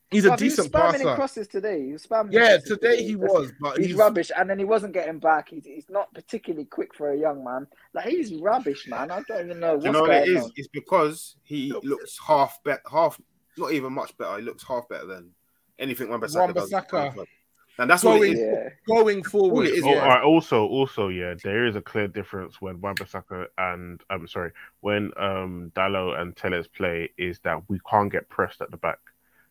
He's a Bruv, he was decent spamming in crosses today. He was spamming. Yeah, crosses today he was, but He's, he's, rubbish, and then he wasn't getting back. He's, he's not particularly quick for a young man. Like he's rubbish, man. I don't even know what's you know what going it is? on. It's because he looks half bet, half, not even much better. He looks half better than anything Wan-Bissaka does. Wan-Bissaka. And that's what it Going- is. Yeah, going forward. All it is, Oh, yeah. all right, also, also, yeah, there is a clear difference when Wan-Bissaka and I'm sorry, when um Dalot and Telles play is that we can't get pressed at the back.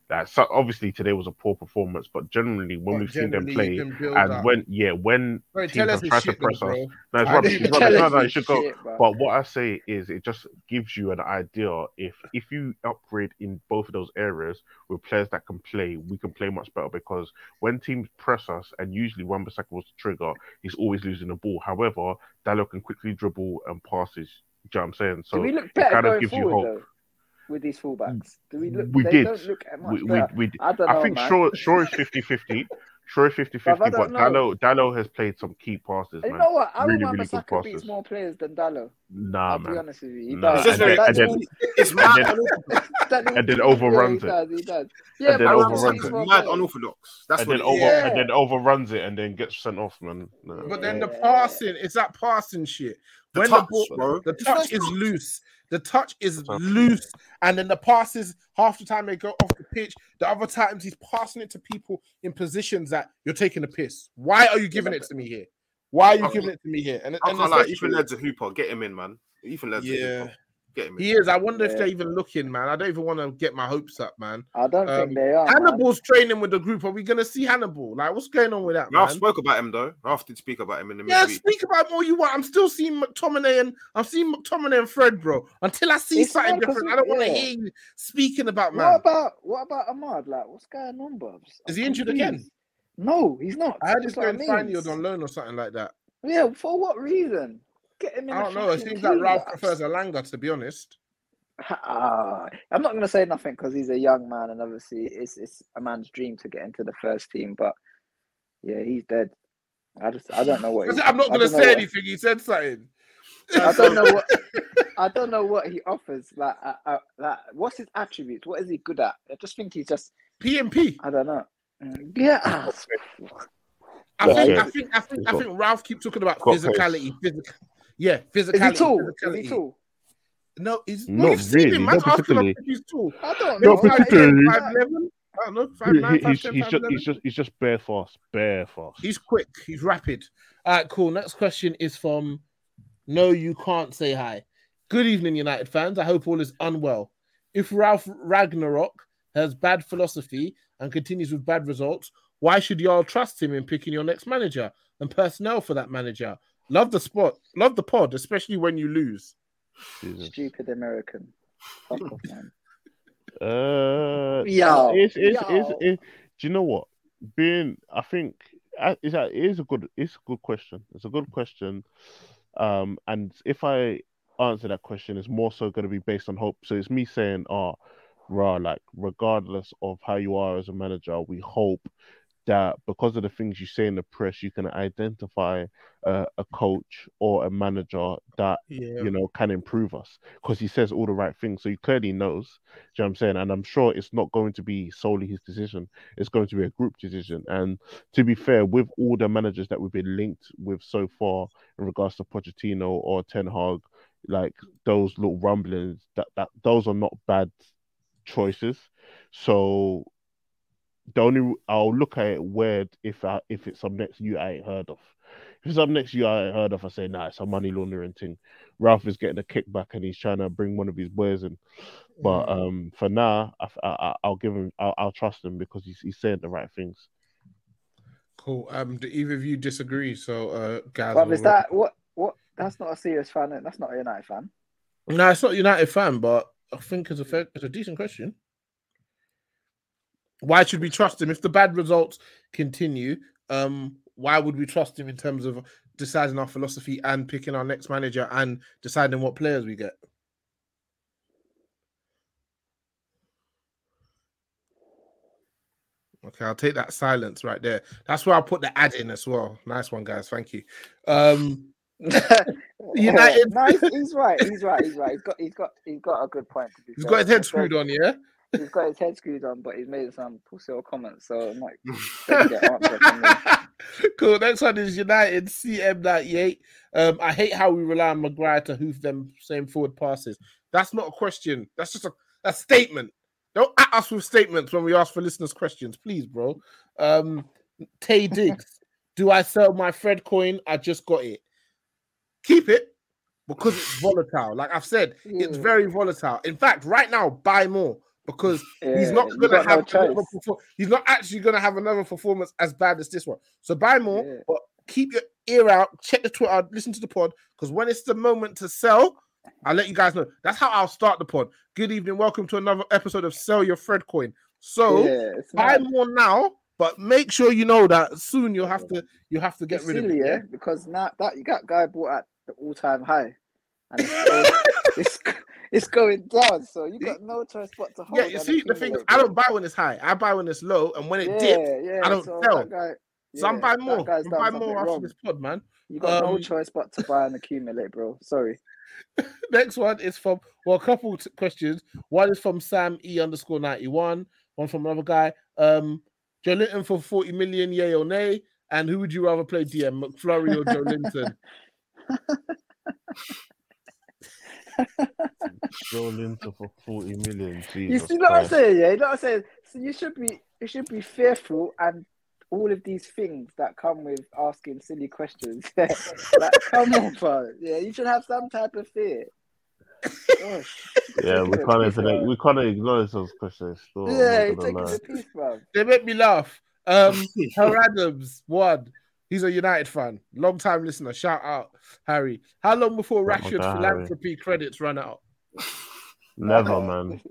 That so obviously today was a poor performance, but generally when But we've seen them play and up. when yeah when Bro, teams have tried to though, press us, no, it's rubbish. It's rubbish. No, no, it should go. shit. But what I say is, it just gives you an idea. If if you upgrade in both of those areas with players that can play, we can play much better. Because when teams press us, and usually Wan-Bissaka was the trigger, he's always losing the ball. However, Dalot can quickly dribble and passes. Do you know what I'm saying? So it kind of gives you hope. though? With these fullbacks? Mm. Do we look? We they did. don't look at much We, we, we, I don't know, I think man. Shaw, Shaw is 50 50. Shaw is 50 Bruv, I 50, but don't. Dalot, Dalot has played some key passes, you man. know what? I Really, remember really good Saka beats more players than Dalot. Nah, I'll be honest with you. He Nah, does. It's just and very, then- That's and then- it's and mad, then- unorthodox. and then yeah, overruns he it. does, he does. Yeah, And then overruns it. mad unorthodox. That's and what then over. Yeah. and then overruns it and then gets sent off, man. No. But then the passing, it's that passing shit. The when touch, the ball, bro. the touch is loose. The touch is loose, and then the passes half the time they go off the pitch. The other times he's passing it to people in positions that you're taking a piss. Why are you giving it to me here? Why are you giving it to me here? And, I and especially- Ethan Laird's a hooper. Get him in, man. Ethan Laird's a yeah, hooper. Get him in. he is. I wonder if they're even looking, man. I don't even want to get my hopes up, man. I don't Um, think they are. man. Hannibal's training with the group. Are we gonna see Hannibal? Like, what's going on with that, Ralf man? spoke about him though. Ralf did speak about him in the Yeah, midweek. speak about more you want. I'm still seeing McTominay and I'm seeing McTominay and Fred, bro. Until I see It's something different, I don't want to hear you speaking about man. What about what about Amad? Like, what's going on, Bubs? Is I'm he injured again? No, he's not. I heard he's That's what I going mean. On loan or something like that. Yeah, for what reason? Get him in. I don't know. It fucking seems like Ralf like, prefers Elanga, to be honest. Ah, I'm not gonna say nothing because he's a young man, and obviously it's it's a man's dream to get into the first team. But yeah, he's dead. I just I don't know what. he- I'm not going to don't say what- anything. He said something. I don't know what I don't know what he offers. Like, uh, uh, like, what's his attributes? What is he good at? I just think he's just PMP. I don't know. Yeah, ah, I think, pace. I think, I think, He's I think Ralf keeps talking about physicality, pace. physicality. Physical. Yeah, is physicality. he tall? Is he tall? No, he's Not well, you've seen really, him. not Man's asking particularly. he's tall. I don't Not know. Five, I- particularly. ten, five, eleven. I don't know. Five, He- nine, five, he's, ten, he's five, just eleven. he's just he's just bare fast, bare fast. He's quick. He's rapid. All right, cool. Next question is from No, you can't say hi. Good evening, United fans. I hope all is unwell. If Ralf Ragnarok has bad philosophy and continues with bad results, why should y'all trust him in picking your next manager and personnel for that manager? Love the spot, love the pod, especially when you lose. Jesus. Stupid American. Fuck off, man. Uh, Yo, it's, it's, it's, yo. it- do you know what? Being, I think, uh, is that it is a good, it's a good question. It's a good question. Um, and if I answer that question, it's more so going to be based on hope. So it's me saying, oh, rah, like regardless of how you are as a manager, we hope that because of the things you say in the press, you can identify uh, a coach or a manager that Yeah. you know can improve us because he says all the right things. So he clearly knows do you know what i'm saying? And i'm sure it's not going to be solely his decision it's going to be a group decision. And to be fair with all the managers that we've been linked with so far in regards to Pochettino or Ten Hag like those little rumblings that, that those are not bad choices. So the only I'll look at it weird if I, if it's some next you I ain't heard of. If it's some next you I ain't heard of, I say nah, it's a money laundering thing. Ralf is getting a kickback and he's trying to bring one of his boys in. But um, for now, I, I, I'll give him, I'll, I'll trust him because he's he's saying the right things. Cool. Um, do either of you disagree? So, uh, guys, Bruv, is that what? What? That's not a serious fan. That's not a United fan. No, it's not a United fan, but I think it's a fair, it's a decent question. Why should we trust him if the bad results continue? Um, why would we trust him in terms of deciding our philosophy and picking our next manager and deciding what players we get? Okay, I'll take that silence right there. That's where I'll put the ad in as well. Nice one, guys. Thank you. Um, United- no, he's, he's right. He's right. He's right. He's got. He's got. He's got a good point. He's fair. got his head screwed on, yeah. He's got his head screwed on, but he's made some pussy or comments. So I'm like, let's get answer from him. cool. Next one is United CM98. Um, I hate how we rely on Maguire to hoof them same forward passes. That's not a question. That's just a, a statement. Don't at us with statements when we ask for listeners' questions, please, bro. Um, Tay Diggs, do I sell my Fred coin? I just got it. Keep it because it's volatile. Like I've said, it's very volatile. In fact, right now, buy more because he's not going to no have another choice. perfor- he's not actually going to have another performance as bad as this one. So buy more, Yeah. but keep your ear out, check the Twitter, listen to the pod because when it's the moment to sell, I'll let you guys know. That's how I'll start the pod. Good evening, welcome to another episode of Sell Your Fred Coin. So yeah, buy more now, but make sure you know that soon you'll have to you have to get It's rid of silly, it. yeah, because now that you got guy bought at the all-time high, and it's, it's, it's going down, so you got no choice but to hold. Yeah, you see, the thing is, I don't buy when it's high. I buy when it's low, and when it yeah, dips, yeah, I don't so sell. guy- so I'm buying more. I'm buying more after wrong. this pod, man. You got no Um, choice but to buy and accumulate, bro. Sorry. Next one is from well, a couple t- questions. One is from Sam E underscore ninety one. One from another guy. Um, Joelinton for forty million, yay or nay? And who would you rather play DM, McFlurry or Joelinton? Joelinton for 40 million. You see what I'm saying? Yeah, you know what I'm saying. So you should be, you should be fearful and all of these things that come with asking silly questions. like, come on, bro. Yeah, you should have some type of fear. Gosh. Yeah, we can't the even bro. we can't acknowledge those questions. Still, Yeah, not you're gonna taking the piece, bro. They make me laugh. Um, Harry Adams, one. He's a United fan, long time listener. Shout out, Harry. How long before Shout out Rashford's to Harry. philanthropy credits run out? Never, man.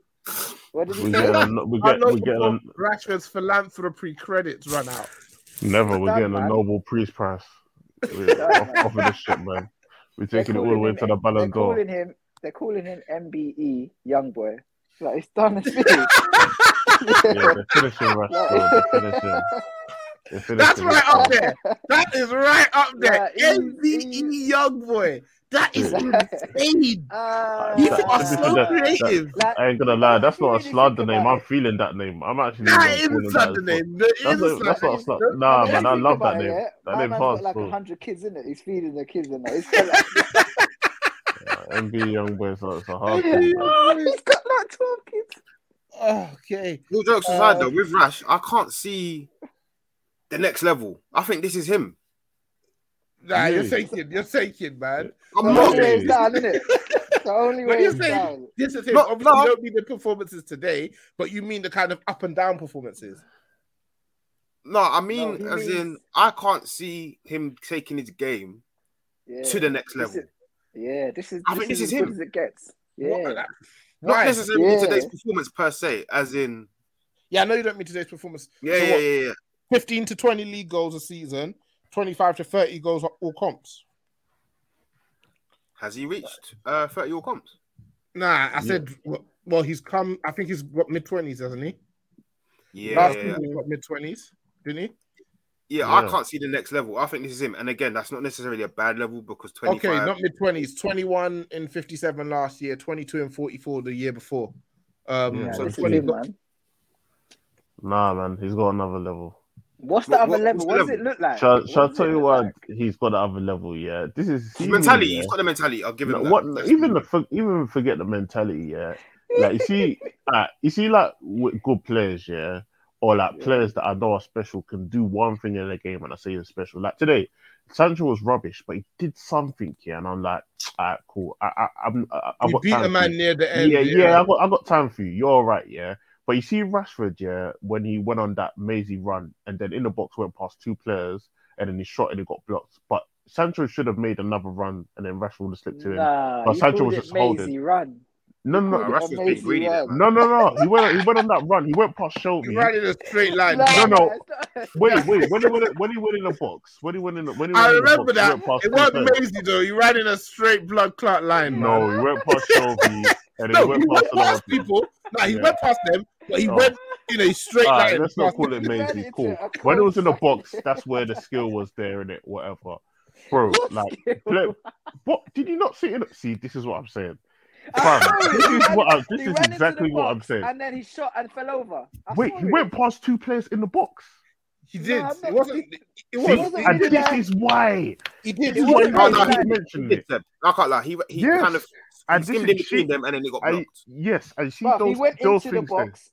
What did We you get say? a, we get we get a, Rashford's philanthropy credits run out? never. We're done, getting a. Nobel Peace Prize. We're Done, off, man. off of this shit, man. We're taking it all the way him- to the Ballon They're d'Or. calling him. They're calling him MBE, young boy. Like it's done. It's finished. Yeah, they're finishing Rashford. They're finishing. They're finishing That's right up there. That is right up there. Yeah, MVE young boy. That is insane. Ah, You That- are to be so fair, that- creative. like, I ain't gonna lie, that's not a Really think slander name. I'm feeling that name. I'm actually That even is calling slander name. That That's, a, that's not a sla- Don't- Nah, man, I love that name. yeah, That name man's hard like still. hundred kids in it. He's feeding the kids in it. He's got like, Yeah, MB Young Boy, so it's a hard Yeah. one. oh, he's got like twelve kids. Okay. All jokes aside, Uh, though, with Rash, I can't see the next level. I think this is him. Nah, you're Really? taking, you're taking, man. I'm The not. only way is down, isn't it? The only way you're is saying down. this is him, No, obviously no. don't mean the performances today, but you mean the kind of up and down performances. No, I mean, he as means- in, I can't see him taking his game Yeah. to the next This level. is- yeah, this is. I this think this is is him. as it gets. What- Yeah. Not Why? necessarily Yeah. today's performance per se, as in, Yeah, I know you don't mean today's performance. yeah, So yeah, what, yeah, yeah. 15 to 20 league goals a season, 25 to 30 goals all comps. Has he reached uh, 30 all comps? Nah, I said, well, well, he's come, I think he's got mid 20s, hasn't he? Yeah, Last yeah, season he got mid 20s, didn't he? Yeah, I can't see the next level. I think this is him. And again, that's not necessarily a bad level because 25. Okay, not mid 20s, 21 in 57 last year, 22 and 44 the year before. Um, Yeah, Yeah, so this is 20 man. Nah, man, he's got another level. What's the What- other what- level? what's What the does it look like? Shall, shall I tell you look what? like? He's got the other level. Yeah, this is His mentality, yeah. he's got the mentality. I'll give him No, that. what? That's- Even the for- even forget the mentality. Yeah, like you see, like you see, like with good players. Yeah, or like Yeah. players that I know are special can do one thing in the game, and I say it's special. Like today, Sancho was rubbish, but he did something. Yeah, and I'm like, alright, cool. I, I, I'm, I, I've He got beat time a for man you. near the end. Yeah, yeah, I got, I got time for you. You're all right, yeah. But you see Rashford, yeah, when he went on that mazy run and then in the box went past two players and then he shot and he got blocked. But Sancho should have made another run and then Rashford would have slipped to him. Nah, But Sancho was it just holding. Mazy run. No, no, Called no, it Rashford's been greedy no, no, no. He went, he went on that run. He went past He Shelvey. ran in a straight line. No, no. nah, Wait, wait. When he went, when he went in the box, when he went in, the, when he I went in the remember box, he that. went It wasn't players. Maisie though. He ran in a straight blood clot line. No, man. he went past Shelvey and no, he went he past another past people. No, he Yeah. went past them, but he Oh. went in a straight Alright, line. let's not call it He Maisie. Cool. a When it was in the box, that's where the skill was there in it. Whatever, bro. What Like, skill? play, what did you not see it? See, this is what I'm saying. I Fam, this is what I, this is exactly the what I'm saying. And then he shot and fell over. I Wait, he it. went past two players in the box. He did. I'm it wasn't. It See, wasn't. wasn't and this like- is why. He did. This It is why wasn't Oh, no, to really keep like- He mentioning did, it. Seb. I can't lie. He, he Yes. kind of he And this skimmed in between shit. them and then he got I, blocked. yes, I see Bruv, those he went those into the things.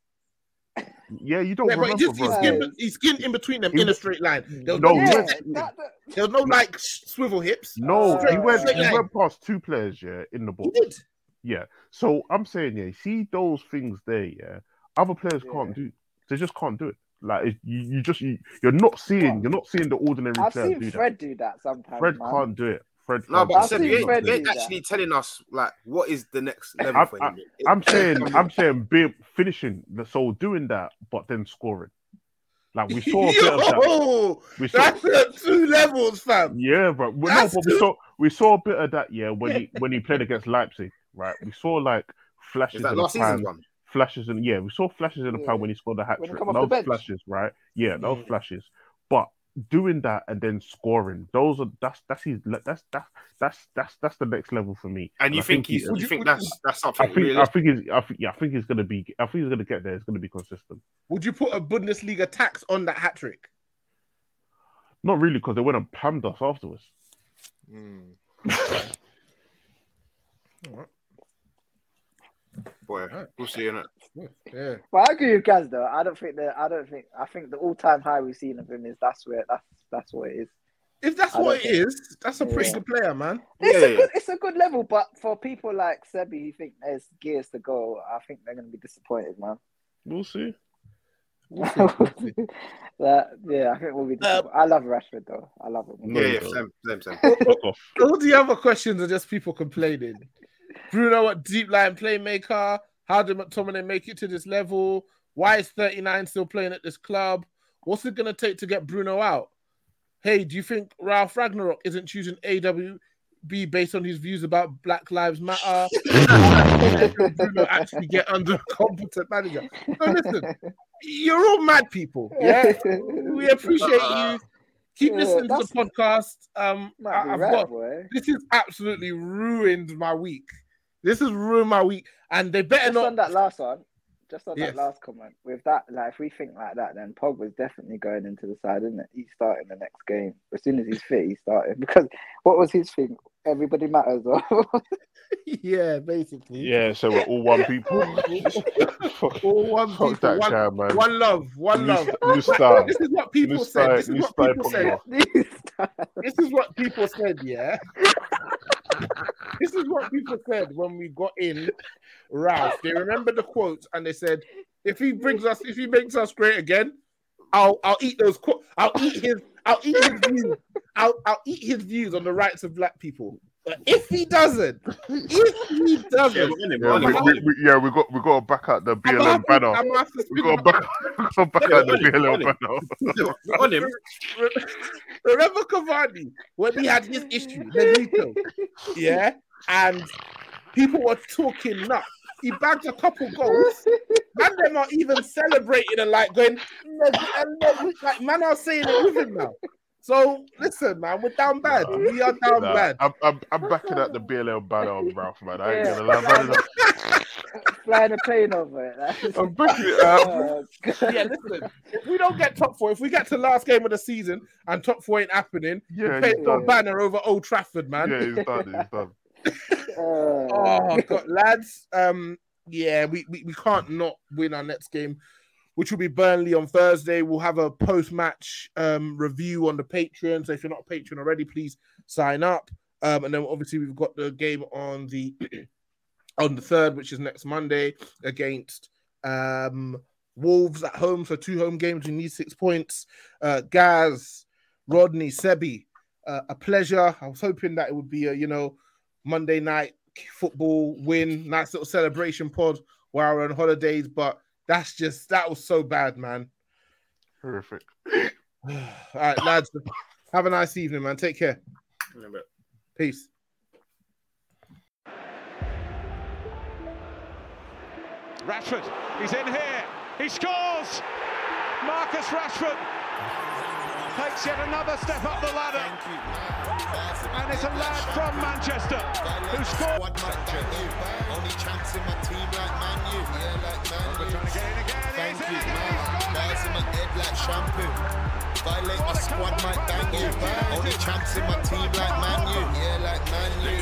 There. box. Yeah, you don't Yeah, but he, remember, just, he, bro. skimmed, he skimmed in between them He- in a straight line. There was No, no, yeah, that, that, there was no like swivel hips. No, Straight- he went. He line. went past two players. Yeah, in the He box. did. Yeah. So I'm saying, yeah, see those things there, yeah. Other players Yeah. can't do. They just can't do it. Like it, you, you just you, you're not seeing. You're not seeing the ordinary I've player seen do Fred do that sometimes. Fred man. can't do it. Fred. No, but do I've. Seb, you ain't, Fred you ain't that. actually telling us like what is the next level I'm- for him. I'm saying, I'm saying, being finishing. the- So doing that, but then scoring. Like we saw a bit of that. We saw, that's at two levels, fam. yeah, but we, no, That's but we saw we saw a bit of that. Yeah, when he when he played against Leipzig, right? We saw like flashes Is that in the last season's pan, one? flashes in yeah, we saw flashes in the Yeah. pan when he scored the hat trick. come off the Those flashes, right? Yeah, those Mm. flashes. But doing that and then scoring, those are that's that's his that's that's that's that's that's the next level for me. And you I think he- he's? Would You you- think would- that's that's I something think I think he's I think yeah I think he's gonna be I think he's gonna get there. It's gonna be consistent. Would you put a Bundesliga tax on that hat trick? Not really because they went and pammed us afterwards. Hmm. Boy, we'll see in it. Yeah. But I agree with Gaz though. I don't think that. I don't think. I think the all-time high we've seen of him is that's where that's that's what it is. If that's I what don't it think- is, that's a pretty Yeah. good player, man. It's Yeah, a good. It's a good level, but for people like Sebi who think there's gears to go, I think they're going to be disappointed, man. We'll see. that, yeah, I think we'll be. Uh, disappointed. I love Rashford though. I love him. Yeah, yeah, same, same, same. Oh, oh, all the other questions are just people complaining. Bruno, what deep line playmaker? How did McTominay make it to this level? Why is 39 still playing at this club? What's it going to take to get Bruno out? Hey, do you think Ralf Ragnarok isn't choosing AWB based on his views about Black Lives Matter? How Bruno actually get under a competent manager? No, listen, you're all mad people. Yeah, we appreciate you. Keep Yeah, listening to the podcast. Um, I, have right, got boy. this has absolutely ruined my week. This has ruined my week, and they better Just not. on that last one, just on Yes. that last comment, with that, like if we think like that, then Pog was definitely going into the side, isn't it? He's starting the next game as soon as he's fit. He's starting because what was his thing? Everybody matters. Or yeah, basically. Yeah, so we're all one people. All one fuck people, that one, guy, man. one love, one love. new style. This is what people New said. This is what people said. This is what people said. Yeah. This is what people said when we got in Ralf. They remember the quotes and they said, "If he brings us, if he makes us great again, I'll I'll eat those. Qu- I'll eat his. I'll eat his views. I'll I'll eat his views on the rights of black people. But if he doesn't, if he doesn't, we're on him, Yeah, we're we, we, we, yeah, we got we got to back out the I'm BLM banner. I'm We got to back, we got to back Yeah, out the on him, BLM on banner. On him. Re- Remember Cavani when he had his issue, Benito, yeah, and people were talking nuts. He bagged a couple goals, and they're not even celebrating and like going, and like man are saying it with him now. So listen, man, we're down bad. We are down Nah, bad. I'm, I'm, I'm backing out the BLM banner on Ralf, man. I ain't Yeah. gonna lie. Flying a plane over it. That's- I'm backing it out. Oh, Yeah, listen. If we don't get top four, if we get to the last game of the season and top four ain't happening, Yeah, paint he's our banner over Old Trafford, man. Yeah, he's done. He's done. Oh, Oh god, lads. Um, yeah, we, we, we can't not win our next game, which will be Burnley on Thursday. We'll have a post-match um review on the Patreon. So if you're not a patron already, please sign up. Um, and then obviously we've got the game on the on the third, which is next Monday against um Wolves at home. So two home games. We need six points. Uh, Gaz, Rodney, Sebi, uh, a pleasure. I was hoping that it would be a you know Monday night football win, nice little celebration pod while we're on holidays, but that's just that was so bad, man. Horrific. All right, lads, have a nice evening, man. Take care. Peace. Rashford, he's in here. He scores. Marcus Rashford takes yet another step up the ladder. And it's a lad from Manchester who scored. Squad might. Only chance in my team like Man U. Yeah, like Man U. Trying to get in again. Thank you, again. man. He's scored. Bars in my head like shampoo. Violate my squad might bang you. Only chance in my team like Man U. Yeah, like Man U.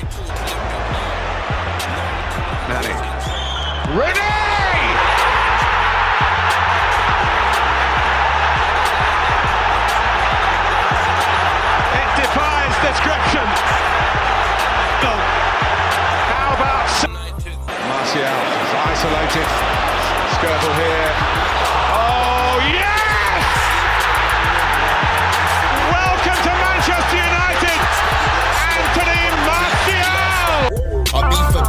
Nani. Ready! Description. How about Martial is isolated. Skirtle here. Oh yes! Welcome to Manchester United, Anthony Martial.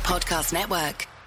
Podcast Network.